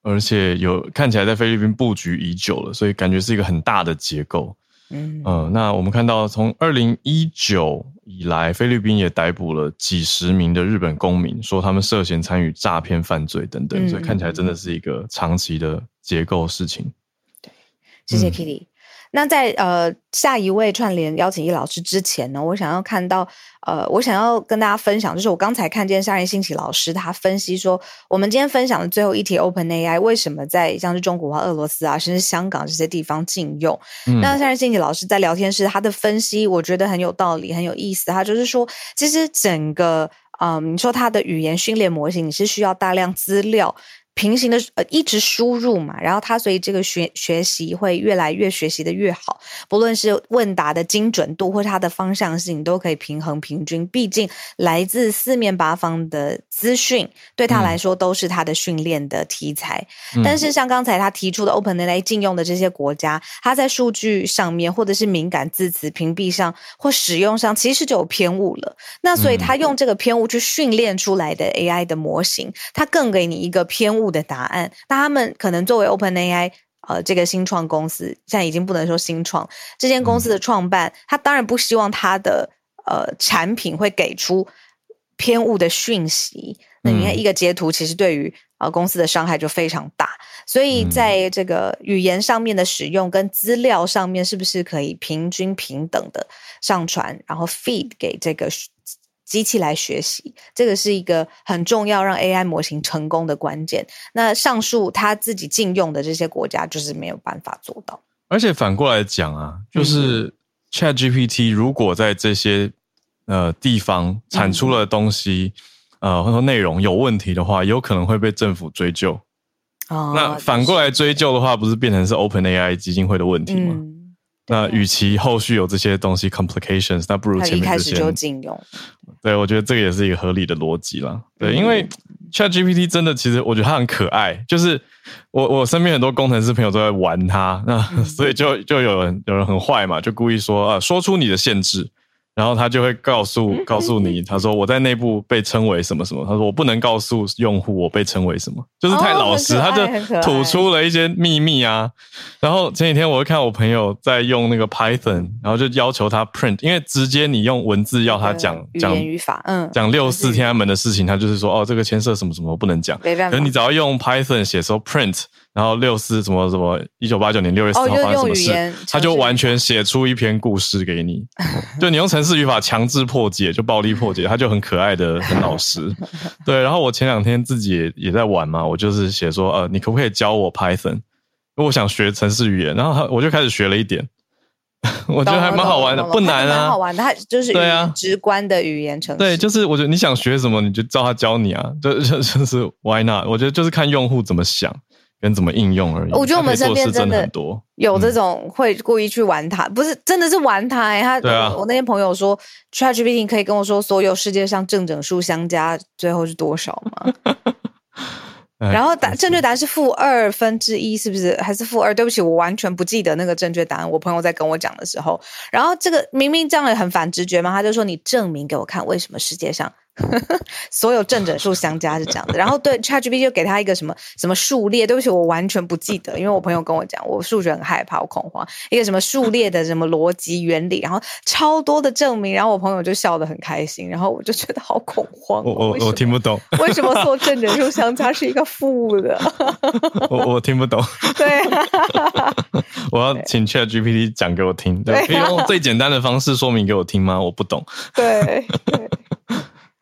而且有看起来在菲律宾布局已久了，所以感觉是一个很大的结构。嗯嗯，那我们看到从二零一九以来，菲律宾也逮捕了几十名的日本公民，说他们涉嫌参与诈骗犯罪等等，所以看起来真的是一个长期的结构事情。对，谢谢 Kitty。那在呃下一位串联邀请易老师之前呢，我想要看到呃，我想要跟大家分享，就是我刚才看见夏仁兴起老师他分析说，我们今天分享的最后一题 Open AI 为什么在像是中国啊、俄罗斯啊，甚至香港这些地方禁用？那夏仁兴起老师在聊天室他的分析，我觉得很有道理，很有意思。他就是说，其实整个嗯，你说他的语言训练模型，你是需要大量资料。平行的呃一直输入嘛，然后他所以这个学学习会越来越学习的越好，不论是问答的精准度或它的方向性都可以平衡平均。毕竟来自四面八方的资讯对他来说都是他的训练的题材。但是像刚才他提出的 OpenAI 禁用的这些国家，他在数据上面或者是敏感字词屏蔽上或使用上其实就有偏误了。那所以他用这个偏误去训练出来的 AI 的模型，他更给你一个偏误。误的答案，那他们可能作为 OpenAI 呃这个新创公司，现在已经不能说新创，这间公司的创办，他当然不希望他的呃产品会给出偏误的讯息。那你看一个截图，其实对于呃公司的伤害就非常大。所以在这个语言上面的使用跟资料上面，是不是可以平均平等的上传，然后 feed 给这个？机器来学习，这个是一个很重要让 AI 模型成功的关键。那上述他自己禁用的这些国家，就是没有办法做到。而且反过来讲啊，就是 ChatGPT 如果在这些呃地方产出了东西，呃或者说内容有问题的话，有可能会被政府追究。哦，那反过来追究的话，不是变成是 OpenAI 基金会的问题吗？那与其后续有这些东西 complications，那不如前面开始就禁用。对，我觉得这个也是一个合理的逻辑了。对，因为 Chat GPT 真的，其实我觉得它很可爱。就是我我身边很多工程师朋友都在玩它，那 所以就就有人有人很坏嘛，就故意说啊，说出你的限制。然后他就会告诉告诉你，他说我在内部被称为什么什么，他说我不能告诉用户我被称为什么，就是太老实，他就吐出了一些秘密啊。然后前几天我会看我朋友在用那个 Python，然后就要求他 print，因为直接你用文字要他讲讲语法，嗯，讲六四天安门的事情，他就是说哦这个牵涉什么什么不能讲，可你只要用 Python 写说 print。然后六四什么什么，一九八九年六月四号发生什么事，他就完全写出一篇故事给你。就你用程式语法强制破解，就暴力破解，他就很可爱的很老实。对，然后我前两天自己也也在玩嘛，我就是写说，呃，你可不可以教我 Python？因为我想学程式语言，然后我就开始学了一点，我觉得还蛮好玩的，不难啊，好玩的，它就是对啊，直观的语言程式。对，就是我觉得你想学什么，你就照他教你啊，就就就是 Why not？我觉得就是看用户怎么想。跟怎么应用而已。我觉得我们身边真的很多有这种会故意去玩它，不是真的是玩它哎。他我那些朋友说，ChatGPT 可以跟我说所有世界上正整数相加最后是多少吗？然后答正确答案是负二分之一，是不是？还是负二？对不起，我完全不记得那个正确答案。我朋友在跟我讲的时候，然后这个明明这样也很反直觉嘛，他就说你证明给我看，为什么世界上？所有正整数相加是这样的，然后对 ChatGPT 就给他一个什么什么数列，对不起，我完全不记得，因为我朋友跟我讲，我数学很害怕，我恐慌，一个什么数列的什么逻辑原理，然后超多的证明，然后我朋友就笑得很开心，然后我就觉得好恐慌，我我我听不懂，为什么做正整数相加是一个负的？我我听不懂，对，我要请 ChatGPT 讲给我听，对，可以用最简单的方式说明给我听吗？我不懂，对。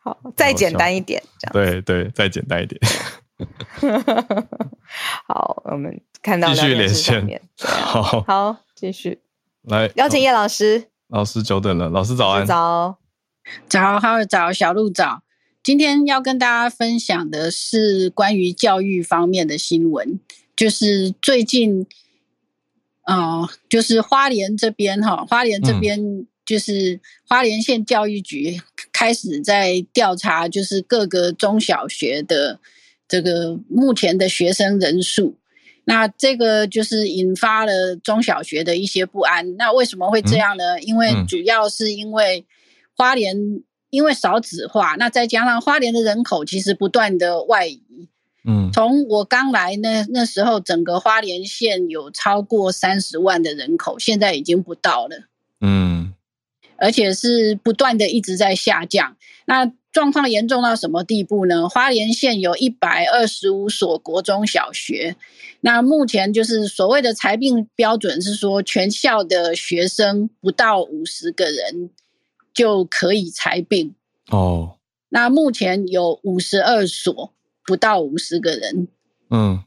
好，再简单一点，这样。对对，再简单一点。好，我们看到继续连线。好，好，继续来邀请叶老师。老师久等了，老师早安。早，早，好，早，小鹿早。今天要跟大家分享的是关于教育方面的新闻，就是最近，哦，就是花莲这边哈，花莲这边。就是花莲县教育局开始在调查，就是各个中小学的这个目前的学生人数。那这个就是引发了中小学的一些不安。那为什么会这样呢？因为主要是因为花莲因为少子化，那再加上花莲的人口其实不断的外移。嗯，从我刚来那那时候，整个花莲县有超过三十万的人口，现在已经不到了。嗯。而且是不断的一直在下降。那状况严重到什么地步呢？花莲县有一百二十五所国中小学，那目前就是所谓的裁并标准是说，全校的学生不到五十个人就可以裁并哦。那目前有五十二所，不到五十个人，嗯，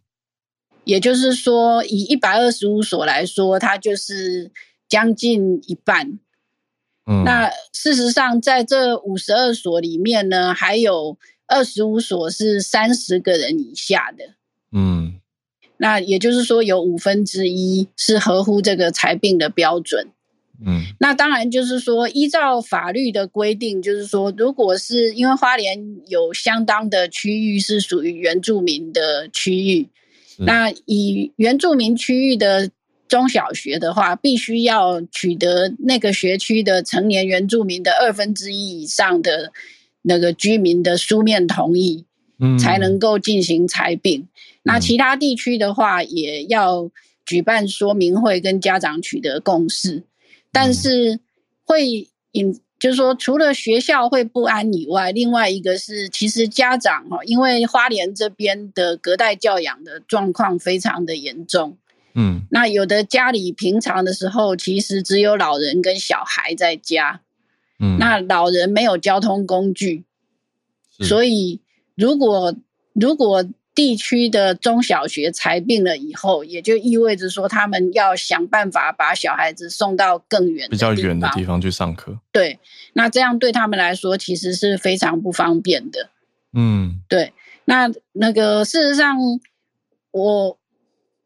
也就是说，以一百二十五所来说，它就是将近一半。那事实上，在这五十二所里面呢，还有二十五所是三十个人以下的。嗯，那也就是说，有五分之一是合乎这个裁并的标准。嗯，那当然就是说，依照法律的规定，就是说，如果是因为花莲有相当的区域是属于原住民的区域，那以原住民区域的。中小学的话，必须要取得那个学区的成年原住民的二分之一以上的那个居民的书面同意，嗯，才能够进行裁并。那其他地区的话，也要举办说明会跟家长取得共识。但是会引，就是说，除了学校会不安以外，另外一个是，其实家长哈，因为花莲这边的隔代教养的状况非常的严重。嗯，那有的家里平常的时候，其实只有老人跟小孩在家。嗯，那老人没有交通工具，所以如果如果地区的中小学裁并了以后，也就意味着说他们要想办法把小孩子送到更远、比较远的地方去上课。对，那这样对他们来说其实是非常不方便的。嗯，对，那那个事实上我。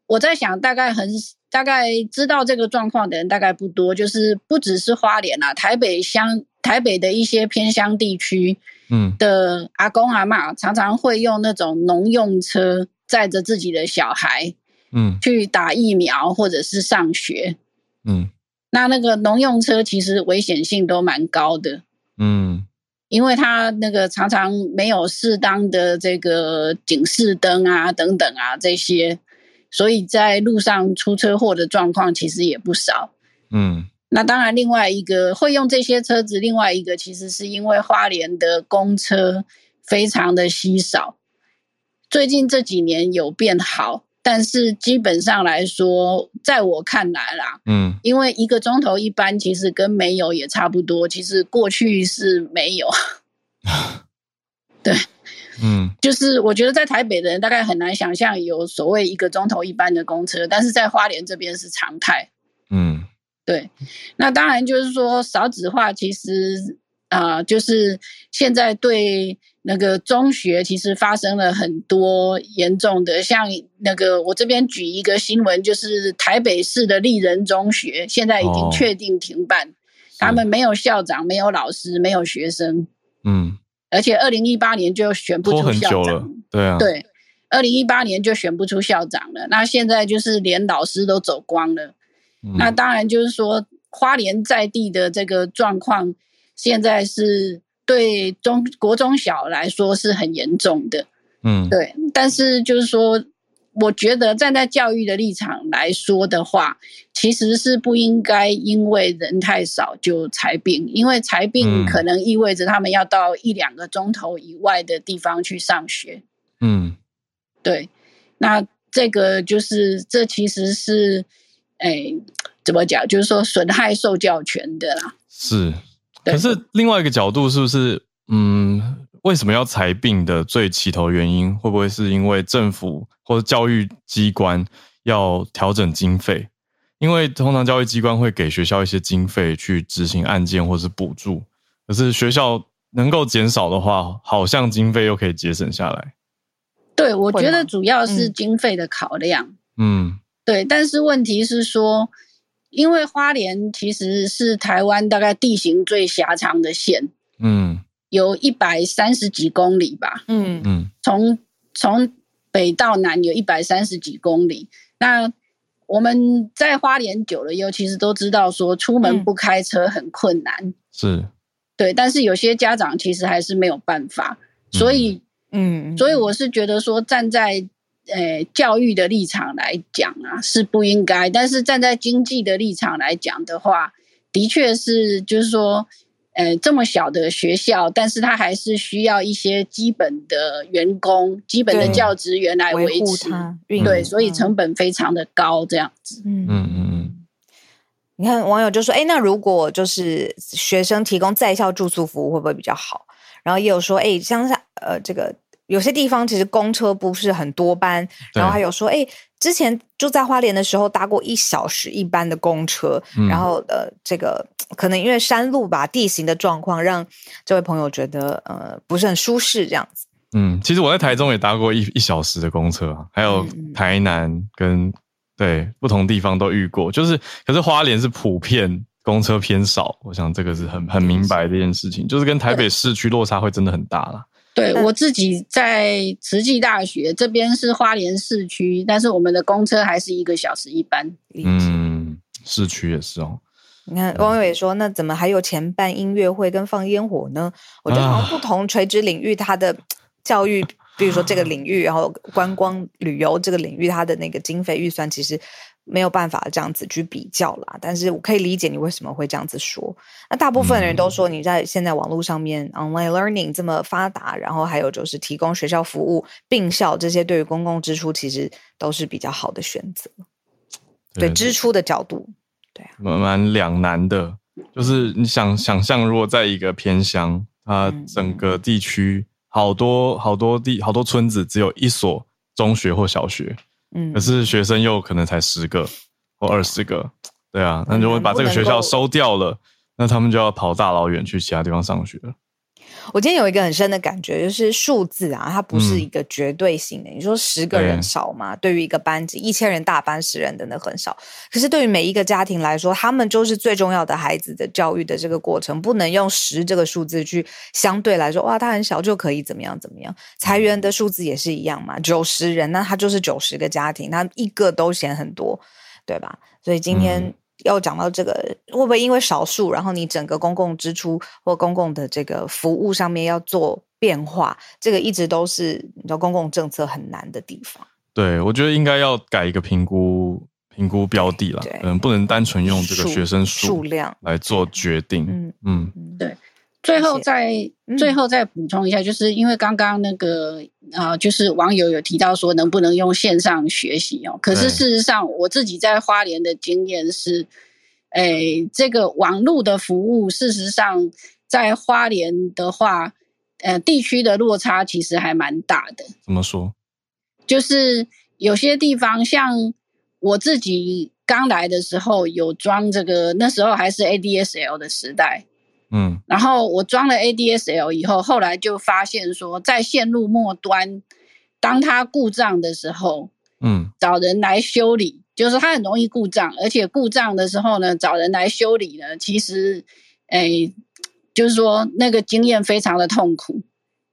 我在想，大概很大概知道这个状况的人大概不多，就是不只是花莲啊，台北乡台北的一些偏乡地区，嗯，的阿公阿妈常常会用那种农用车载着自己的小孩，嗯，去打疫苗或者是上学，嗯，那那个农用车其实危险性都蛮高的，嗯，因为它那个常常没有适当的这个警示灯啊等等啊这些。所以在路上出车祸的状况其实也不少，嗯，那当然另外一个会用这些车子，另外一个其实是因为花莲的公车非常的稀少，最近这几年有变好，但是基本上来说，在我看来啦，嗯，因为一个钟头一班其实跟没有也差不多，其实过去是没有，对。嗯，就是我觉得在台北的人大概很难想象有所谓一个钟头一班的公车，但是在花莲这边是常态。嗯，对。那当然就是说少子化，其实啊，就是现在对那个中学其实发生了很多严重的，像那个我这边举一个新闻，就是台北市的丽人中学现在已经确定停办，他们没有校长，没有老师，没有学生。嗯。而且二零一八年就选不出校长，对啊，对，二零一八年就选不出校长了。那现在就是连老师都走光了。那当然就是说，花莲在地的这个状况，现在是对中国中小来说是很严重的。嗯，对。但是就是说。我觉得站在教育的立场来说的话，其实是不应该因为人太少就裁并，因为裁并可能意味着他们要到一两个钟头以外的地方去上学。嗯，对，那这个就是这其实是，哎，怎么讲？就是说损害受教权的啦。是，可是另外一个角度是不是？嗯。为什么要裁并的最起头原因，会不会是因为政府或者教育机关要调整经费？因为通常教育机关会给学校一些经费去执行案件或是补助，可是学校能够减少的话，好像经费又可以节省下来。对，我觉得主要是经费的考量。嗯，对。但是问题是说，因为花莲其实是台湾大概地形最狭长的县。嗯。有一百三十几公里吧，嗯。嗯，从从北到南有一百三十几公里。那我们在花莲久了以后，其实都知道说出门不开车很困难，是，对。但是有些家长其实还是没有办法，所以，嗯，所以我是觉得说站在呃教育的立场来讲啊，是不应该；但是站在经济的立场来讲的话，的确是，就是说，呃，这么小的学校，但是它还是需要一些基本的员工、基本的教职员来维持，对，所以成本非常的高，这样子。嗯嗯嗯。你看网友就说：“哎，那如果就是学生提供在校住宿服务，会不会比较好？”然后也有说：“哎，乡下呃，这个有些地方其实公车不是很多班。”然后还有说：“哎。”之前住在花莲的时候，搭过一小时一班的公车，然后呃，这个可能因为山路吧，地形的状况，让这位朋友觉得呃不是很舒适这样子。嗯，其实我在台中也搭过一一小时的公车，还有台南跟对不同地方都遇过，就是可是花莲是普遍公车偏少，我想这个是很很明白的一件事情，就是跟台北市区落差会真的很大了。对我自己在慈济大学这边是花莲市区，但是我们的公车还是一个小时一班。嗯，市区也是哦。你看汪友也说，那怎么还有钱办音乐会跟放烟火呢？我觉得好像不同垂直领域，它的教育，比如说这个领域，然后观光旅游这个领域，它的那个经费预算其实。没有办法这样子去比较啦，但是我可以理解你为什么会这样子说。那大部分人都说你在现在网络上面 online learning 这么发达，然后还有就是提供学校服务并校这些，对于公共支出其实都是比较好的选择。对支出的角度，对啊，蛮两难的。就是你想想象，如果在一个偏乡，它整个地区好多好多地好多村子，只有一所中学或小学。嗯，可是学生又可能才十个或二十个，对啊，那如果把这个学校收掉了，那他们就要跑大老远去其他地方上学了。我今天有一个很深的感觉，就是数字啊，它不是一个绝对性的。你说十个人少吗？对于一个班级，一千人大班十人真的很少。可是对于每一个家庭来说，他们就是最重要的孩子的教育的这个过程，不能用十这个数字去相对来说，哇，他很小就可以怎么样怎么样。裁员的数字也是一样嘛，九十人，那他就是九十个家庭，他一个都嫌很多，对吧？所以今天。要讲到这个，会不会因为少数，然后你整个公共支出或公共的这个服务上面要做变化？这个一直都是你知道公共政策很难的地方。对，我觉得应该要改一个评估评估标的了，嗯，不能单纯用这个学生数量来做决定。嗯嗯，对。最后再最后再补充一下，就是因为刚刚那个啊，就是网友有提到说能不能用线上学习哦。可是事实上，我自己在花莲的经验是，诶，这个网络的服务，事实上在花莲的话，呃，地区的落差其实还蛮大的。怎么说？就是有些地方，像我自己刚来的时候有装这个，那时候还是 ADSL 的时代。嗯，然后我装了 ADSL 以后，后来就发现说，在线路末端，当它故障的时候，嗯，找人来修理，就是它很容易故障，而且故障的时候呢，找人来修理呢，其实，哎，就是说那个经验非常的痛苦，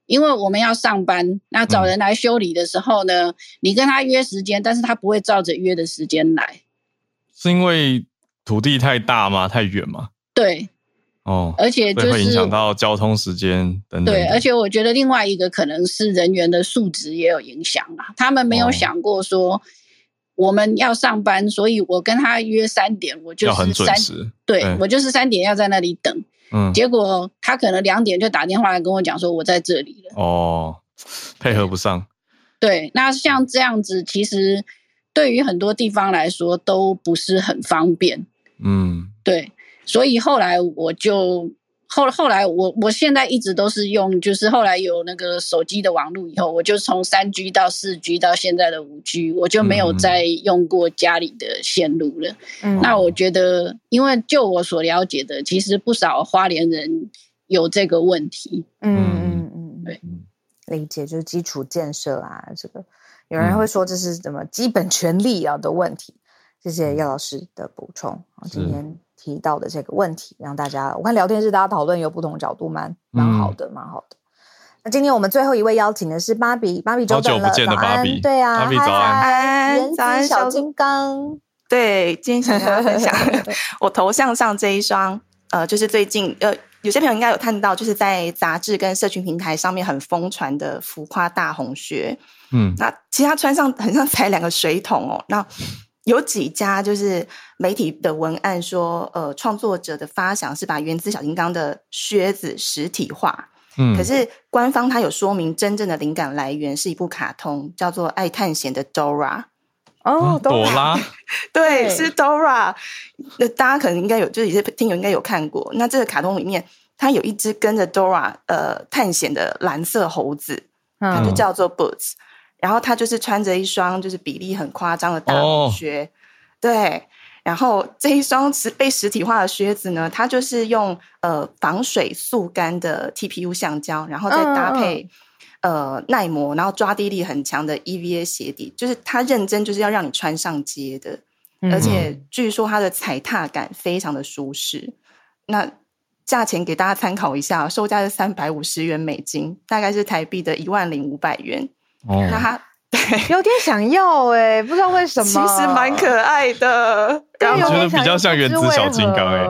因为我们要上班，那找人来修理的时候呢，你跟他约时间，但是他不会照着约的时间来，是因为土地太大吗？太远吗？对。哦，而且就是会影响到交通时间等等。对，而且我觉得另外一个可能是人员的素质也有影响啊。他们没有想过说我们要上班，所以我跟他约三点，我就是三，对我就是三点要在那里等。嗯，结果他可能两点就打电话来跟我讲说我在这里了。哦，配合不上。对，那像这样子，其实对于很多地方来说都不是很方便。嗯，对。所以后来我就后后来我我现在一直都是用，就是后来有那个手机的网络以后，我就从三 G 到四 G 到现在的五 G，我就没有再用过家里的线路了。那我觉得，因为就我所了解的，其实不少花莲人有这个问题。嗯嗯嗯，对，理解就是基础建设啊，这个有人会说这是什么基本权利啊的问题。谢谢叶老师的补充今天。提到的这个问题，让大家我看聊天室大家讨论有不同角度，蛮蛮好的，蛮好的。那今天我们最后一位邀请的是芭比，芭比久等了，早安，对啊，芭比早安，早安小金刚，对，今天想跟大家分享 我头像上这一双，呃，就是最近呃，有些朋友应该有看到，就是在杂志跟社群平台上面很疯传的浮夸大红靴，嗯，那其实他穿上很像踩两个水桶哦，那。有几家就是媒体的文案说，呃，创作者的发想是把原子小金刚的靴子实体化。嗯，可是官方它有说明，真正的灵感来源是一部卡通，叫做《爱探险的 Dora》。哦，朵拉，对，是 Dora。那大家可能应该有，就是有些听友应该有看过。那这个卡通里面，它有一只跟着 Dora 呃探险的蓝色猴子，它就叫做 Boots。然后他就是穿着一双就是比例很夸张的大靴，对。然后这一双实被实体化的靴子呢，它就是用呃防水速干的 TPU 橡胶，然后再搭配呃耐磨，然后抓地力很强的 EVA 鞋底，就是它认真就是要让你穿上街的。而且据说它的踩踏感非常的舒适。那价钱给大家参考一下，售价是三百五十元美金，大概是台币的一万零五百元。那他 有点想要哎，不知道为什么，其实蛮可爱的。然后觉得比较像原子小金刚哎，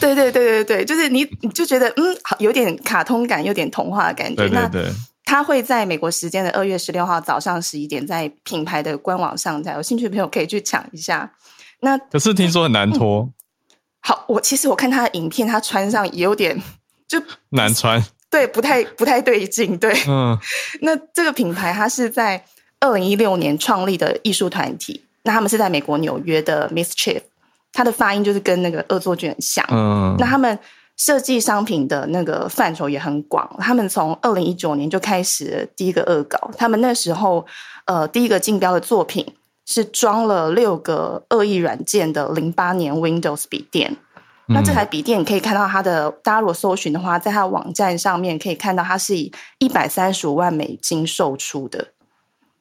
对对对对对，就是你你就觉得嗯，有点卡通感，有点童话的感觉。对对对，他会在美国时间的二月十六号早上十一点在品牌的官网上架，有兴趣的朋友可以去抢一下。那可是听说很难脱。好，我其实我看他的影片，他穿上也有点就难穿。对，不太不太对劲。对，嗯，那这个品牌它是在二零一六年创立的艺术团体，那他们是在美国纽约的 Mischief，它的发音就是跟那个恶作剧很像。嗯，那他们设计商品的那个范畴也很广，他们从二零一九年就开始第一个恶搞，他们那时候呃第一个竞标的作品是装了六个恶意软件的零八年 Windows 笔电。那这台笔电，你可以看到它的，大家如果搜寻的话，在它的网站上面可以看到，它是以一百三十五万美金售出的。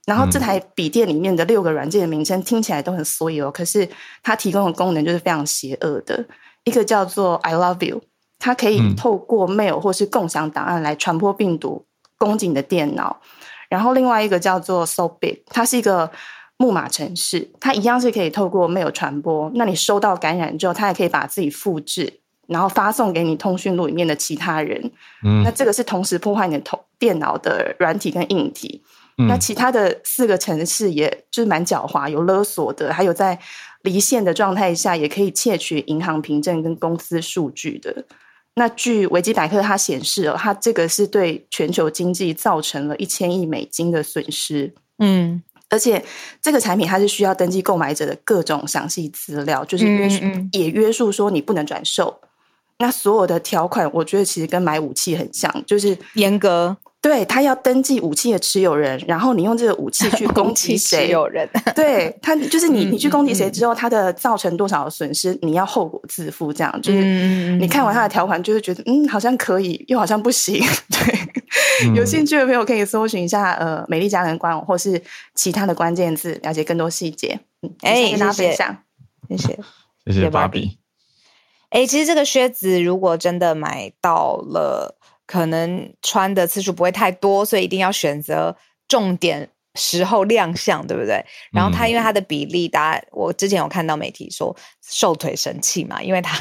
然后这台笔电里面的六个软件的名称听起来都很所以哦，可是它提供的功能就是非常邪恶的。一个叫做 I love you，它可以透过 mail 或是共享档案来传播病毒，攻击你的电脑。然后另外一个叫做 So Big，它是一个。木马城市，它一样是可以透过 mail 传播。那你收到感染之后，它也可以把自己复制，然后发送给你通讯录里面的其他人。嗯，那这个是同时破坏你的头电脑的软体跟硬体。那其他的四个城市，也就是蛮狡猾，有勒索的，还有在离线的状态下，也可以窃取银行凭证跟公司数据的。那据维基百科，它显示哦，它这个是对全球经济造成了一千亿美金的损失。嗯。而且这个产品它是需要登记购买者的各种详细资料，就是约束也约束说你不能转售。那所有的条款，我觉得其实跟买武器很像，就是严格。对他要登记武器的持有人，然后你用这个武器去攻击 谁？持有人，对他就是你，你去攻击谁之后，他的造成多少损失，你要后果自负。这样就是你看完他的条款，就会觉得嗯，好像可以，又好像不行。对，有兴趣的朋友可以搜寻一下呃，美丽家人官网或是其他的关键字，了解更多细节。嗯，哎，跟大家分享，谢谢，谢谢芭比。哎，其实这个靴子如果真的买到了。可能穿的次数不会太多，所以一定要选择重点时候亮相，对不对？然后它因为它的比例，大家我之前有看到媒体说瘦腿神器嘛，因为它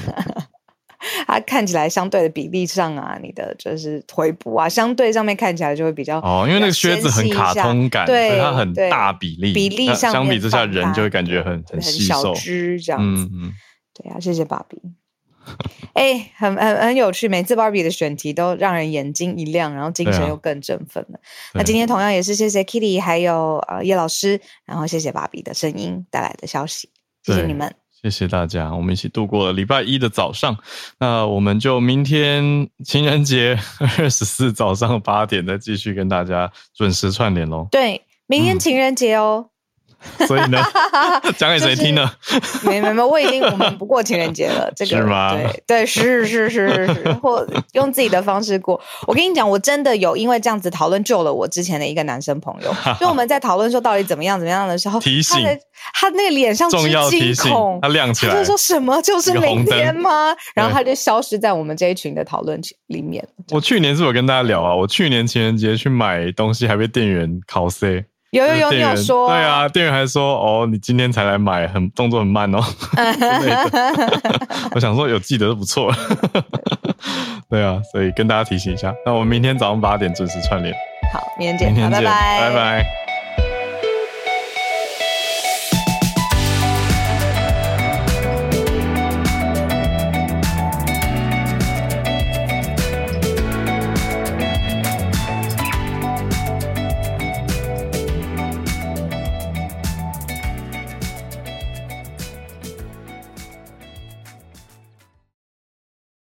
它 看起来相对的比例上啊，你的就是腿部啊，相对上面看起来就会比较哦，因为那个靴子很卡通感，对它很大比例，比例上相比之下人就会感觉很很细瘦这样子。嗯嗯对啊，谢谢芭比。哎，很很很有趣，每次芭比的选题都让人眼睛一亮，然后精神又更振奋了。那今天同样也是谢谢 Kitty 还有呃叶老师，然后谢谢芭比的声音带来的消息，谢谢你们，谢谢大家，我们一起度过了礼拜一的早上。那我们就明天情人节二十四早上八点再继续跟大家准时串联喽。对，明天情人节哦。所以呢，讲给谁听呢？没没没，我已经我们不过情人节了。这个是吗？对对，是是是是，或用自己的方式过。我跟你讲，我真的有因为这样子讨论救了我之前的一个男生朋友。就我们在讨论说到底怎么样怎么样的时候，提醒他那个脸上重要提醒，他亮起来，就说什么就是明天吗？然后他就消失在我们这一群的讨论群里面。我去年是有跟大家聊啊，我去年情人节去买东西，还被店员考 C。有有有，你有说？对啊，店员还说：“哦，你今天才来买，很动作很慢哦。” 我想说有记得就不错。对啊，所以跟大家提醒一下，那我们明天早上八点准时串联。好，明天见，拜拜，拜拜。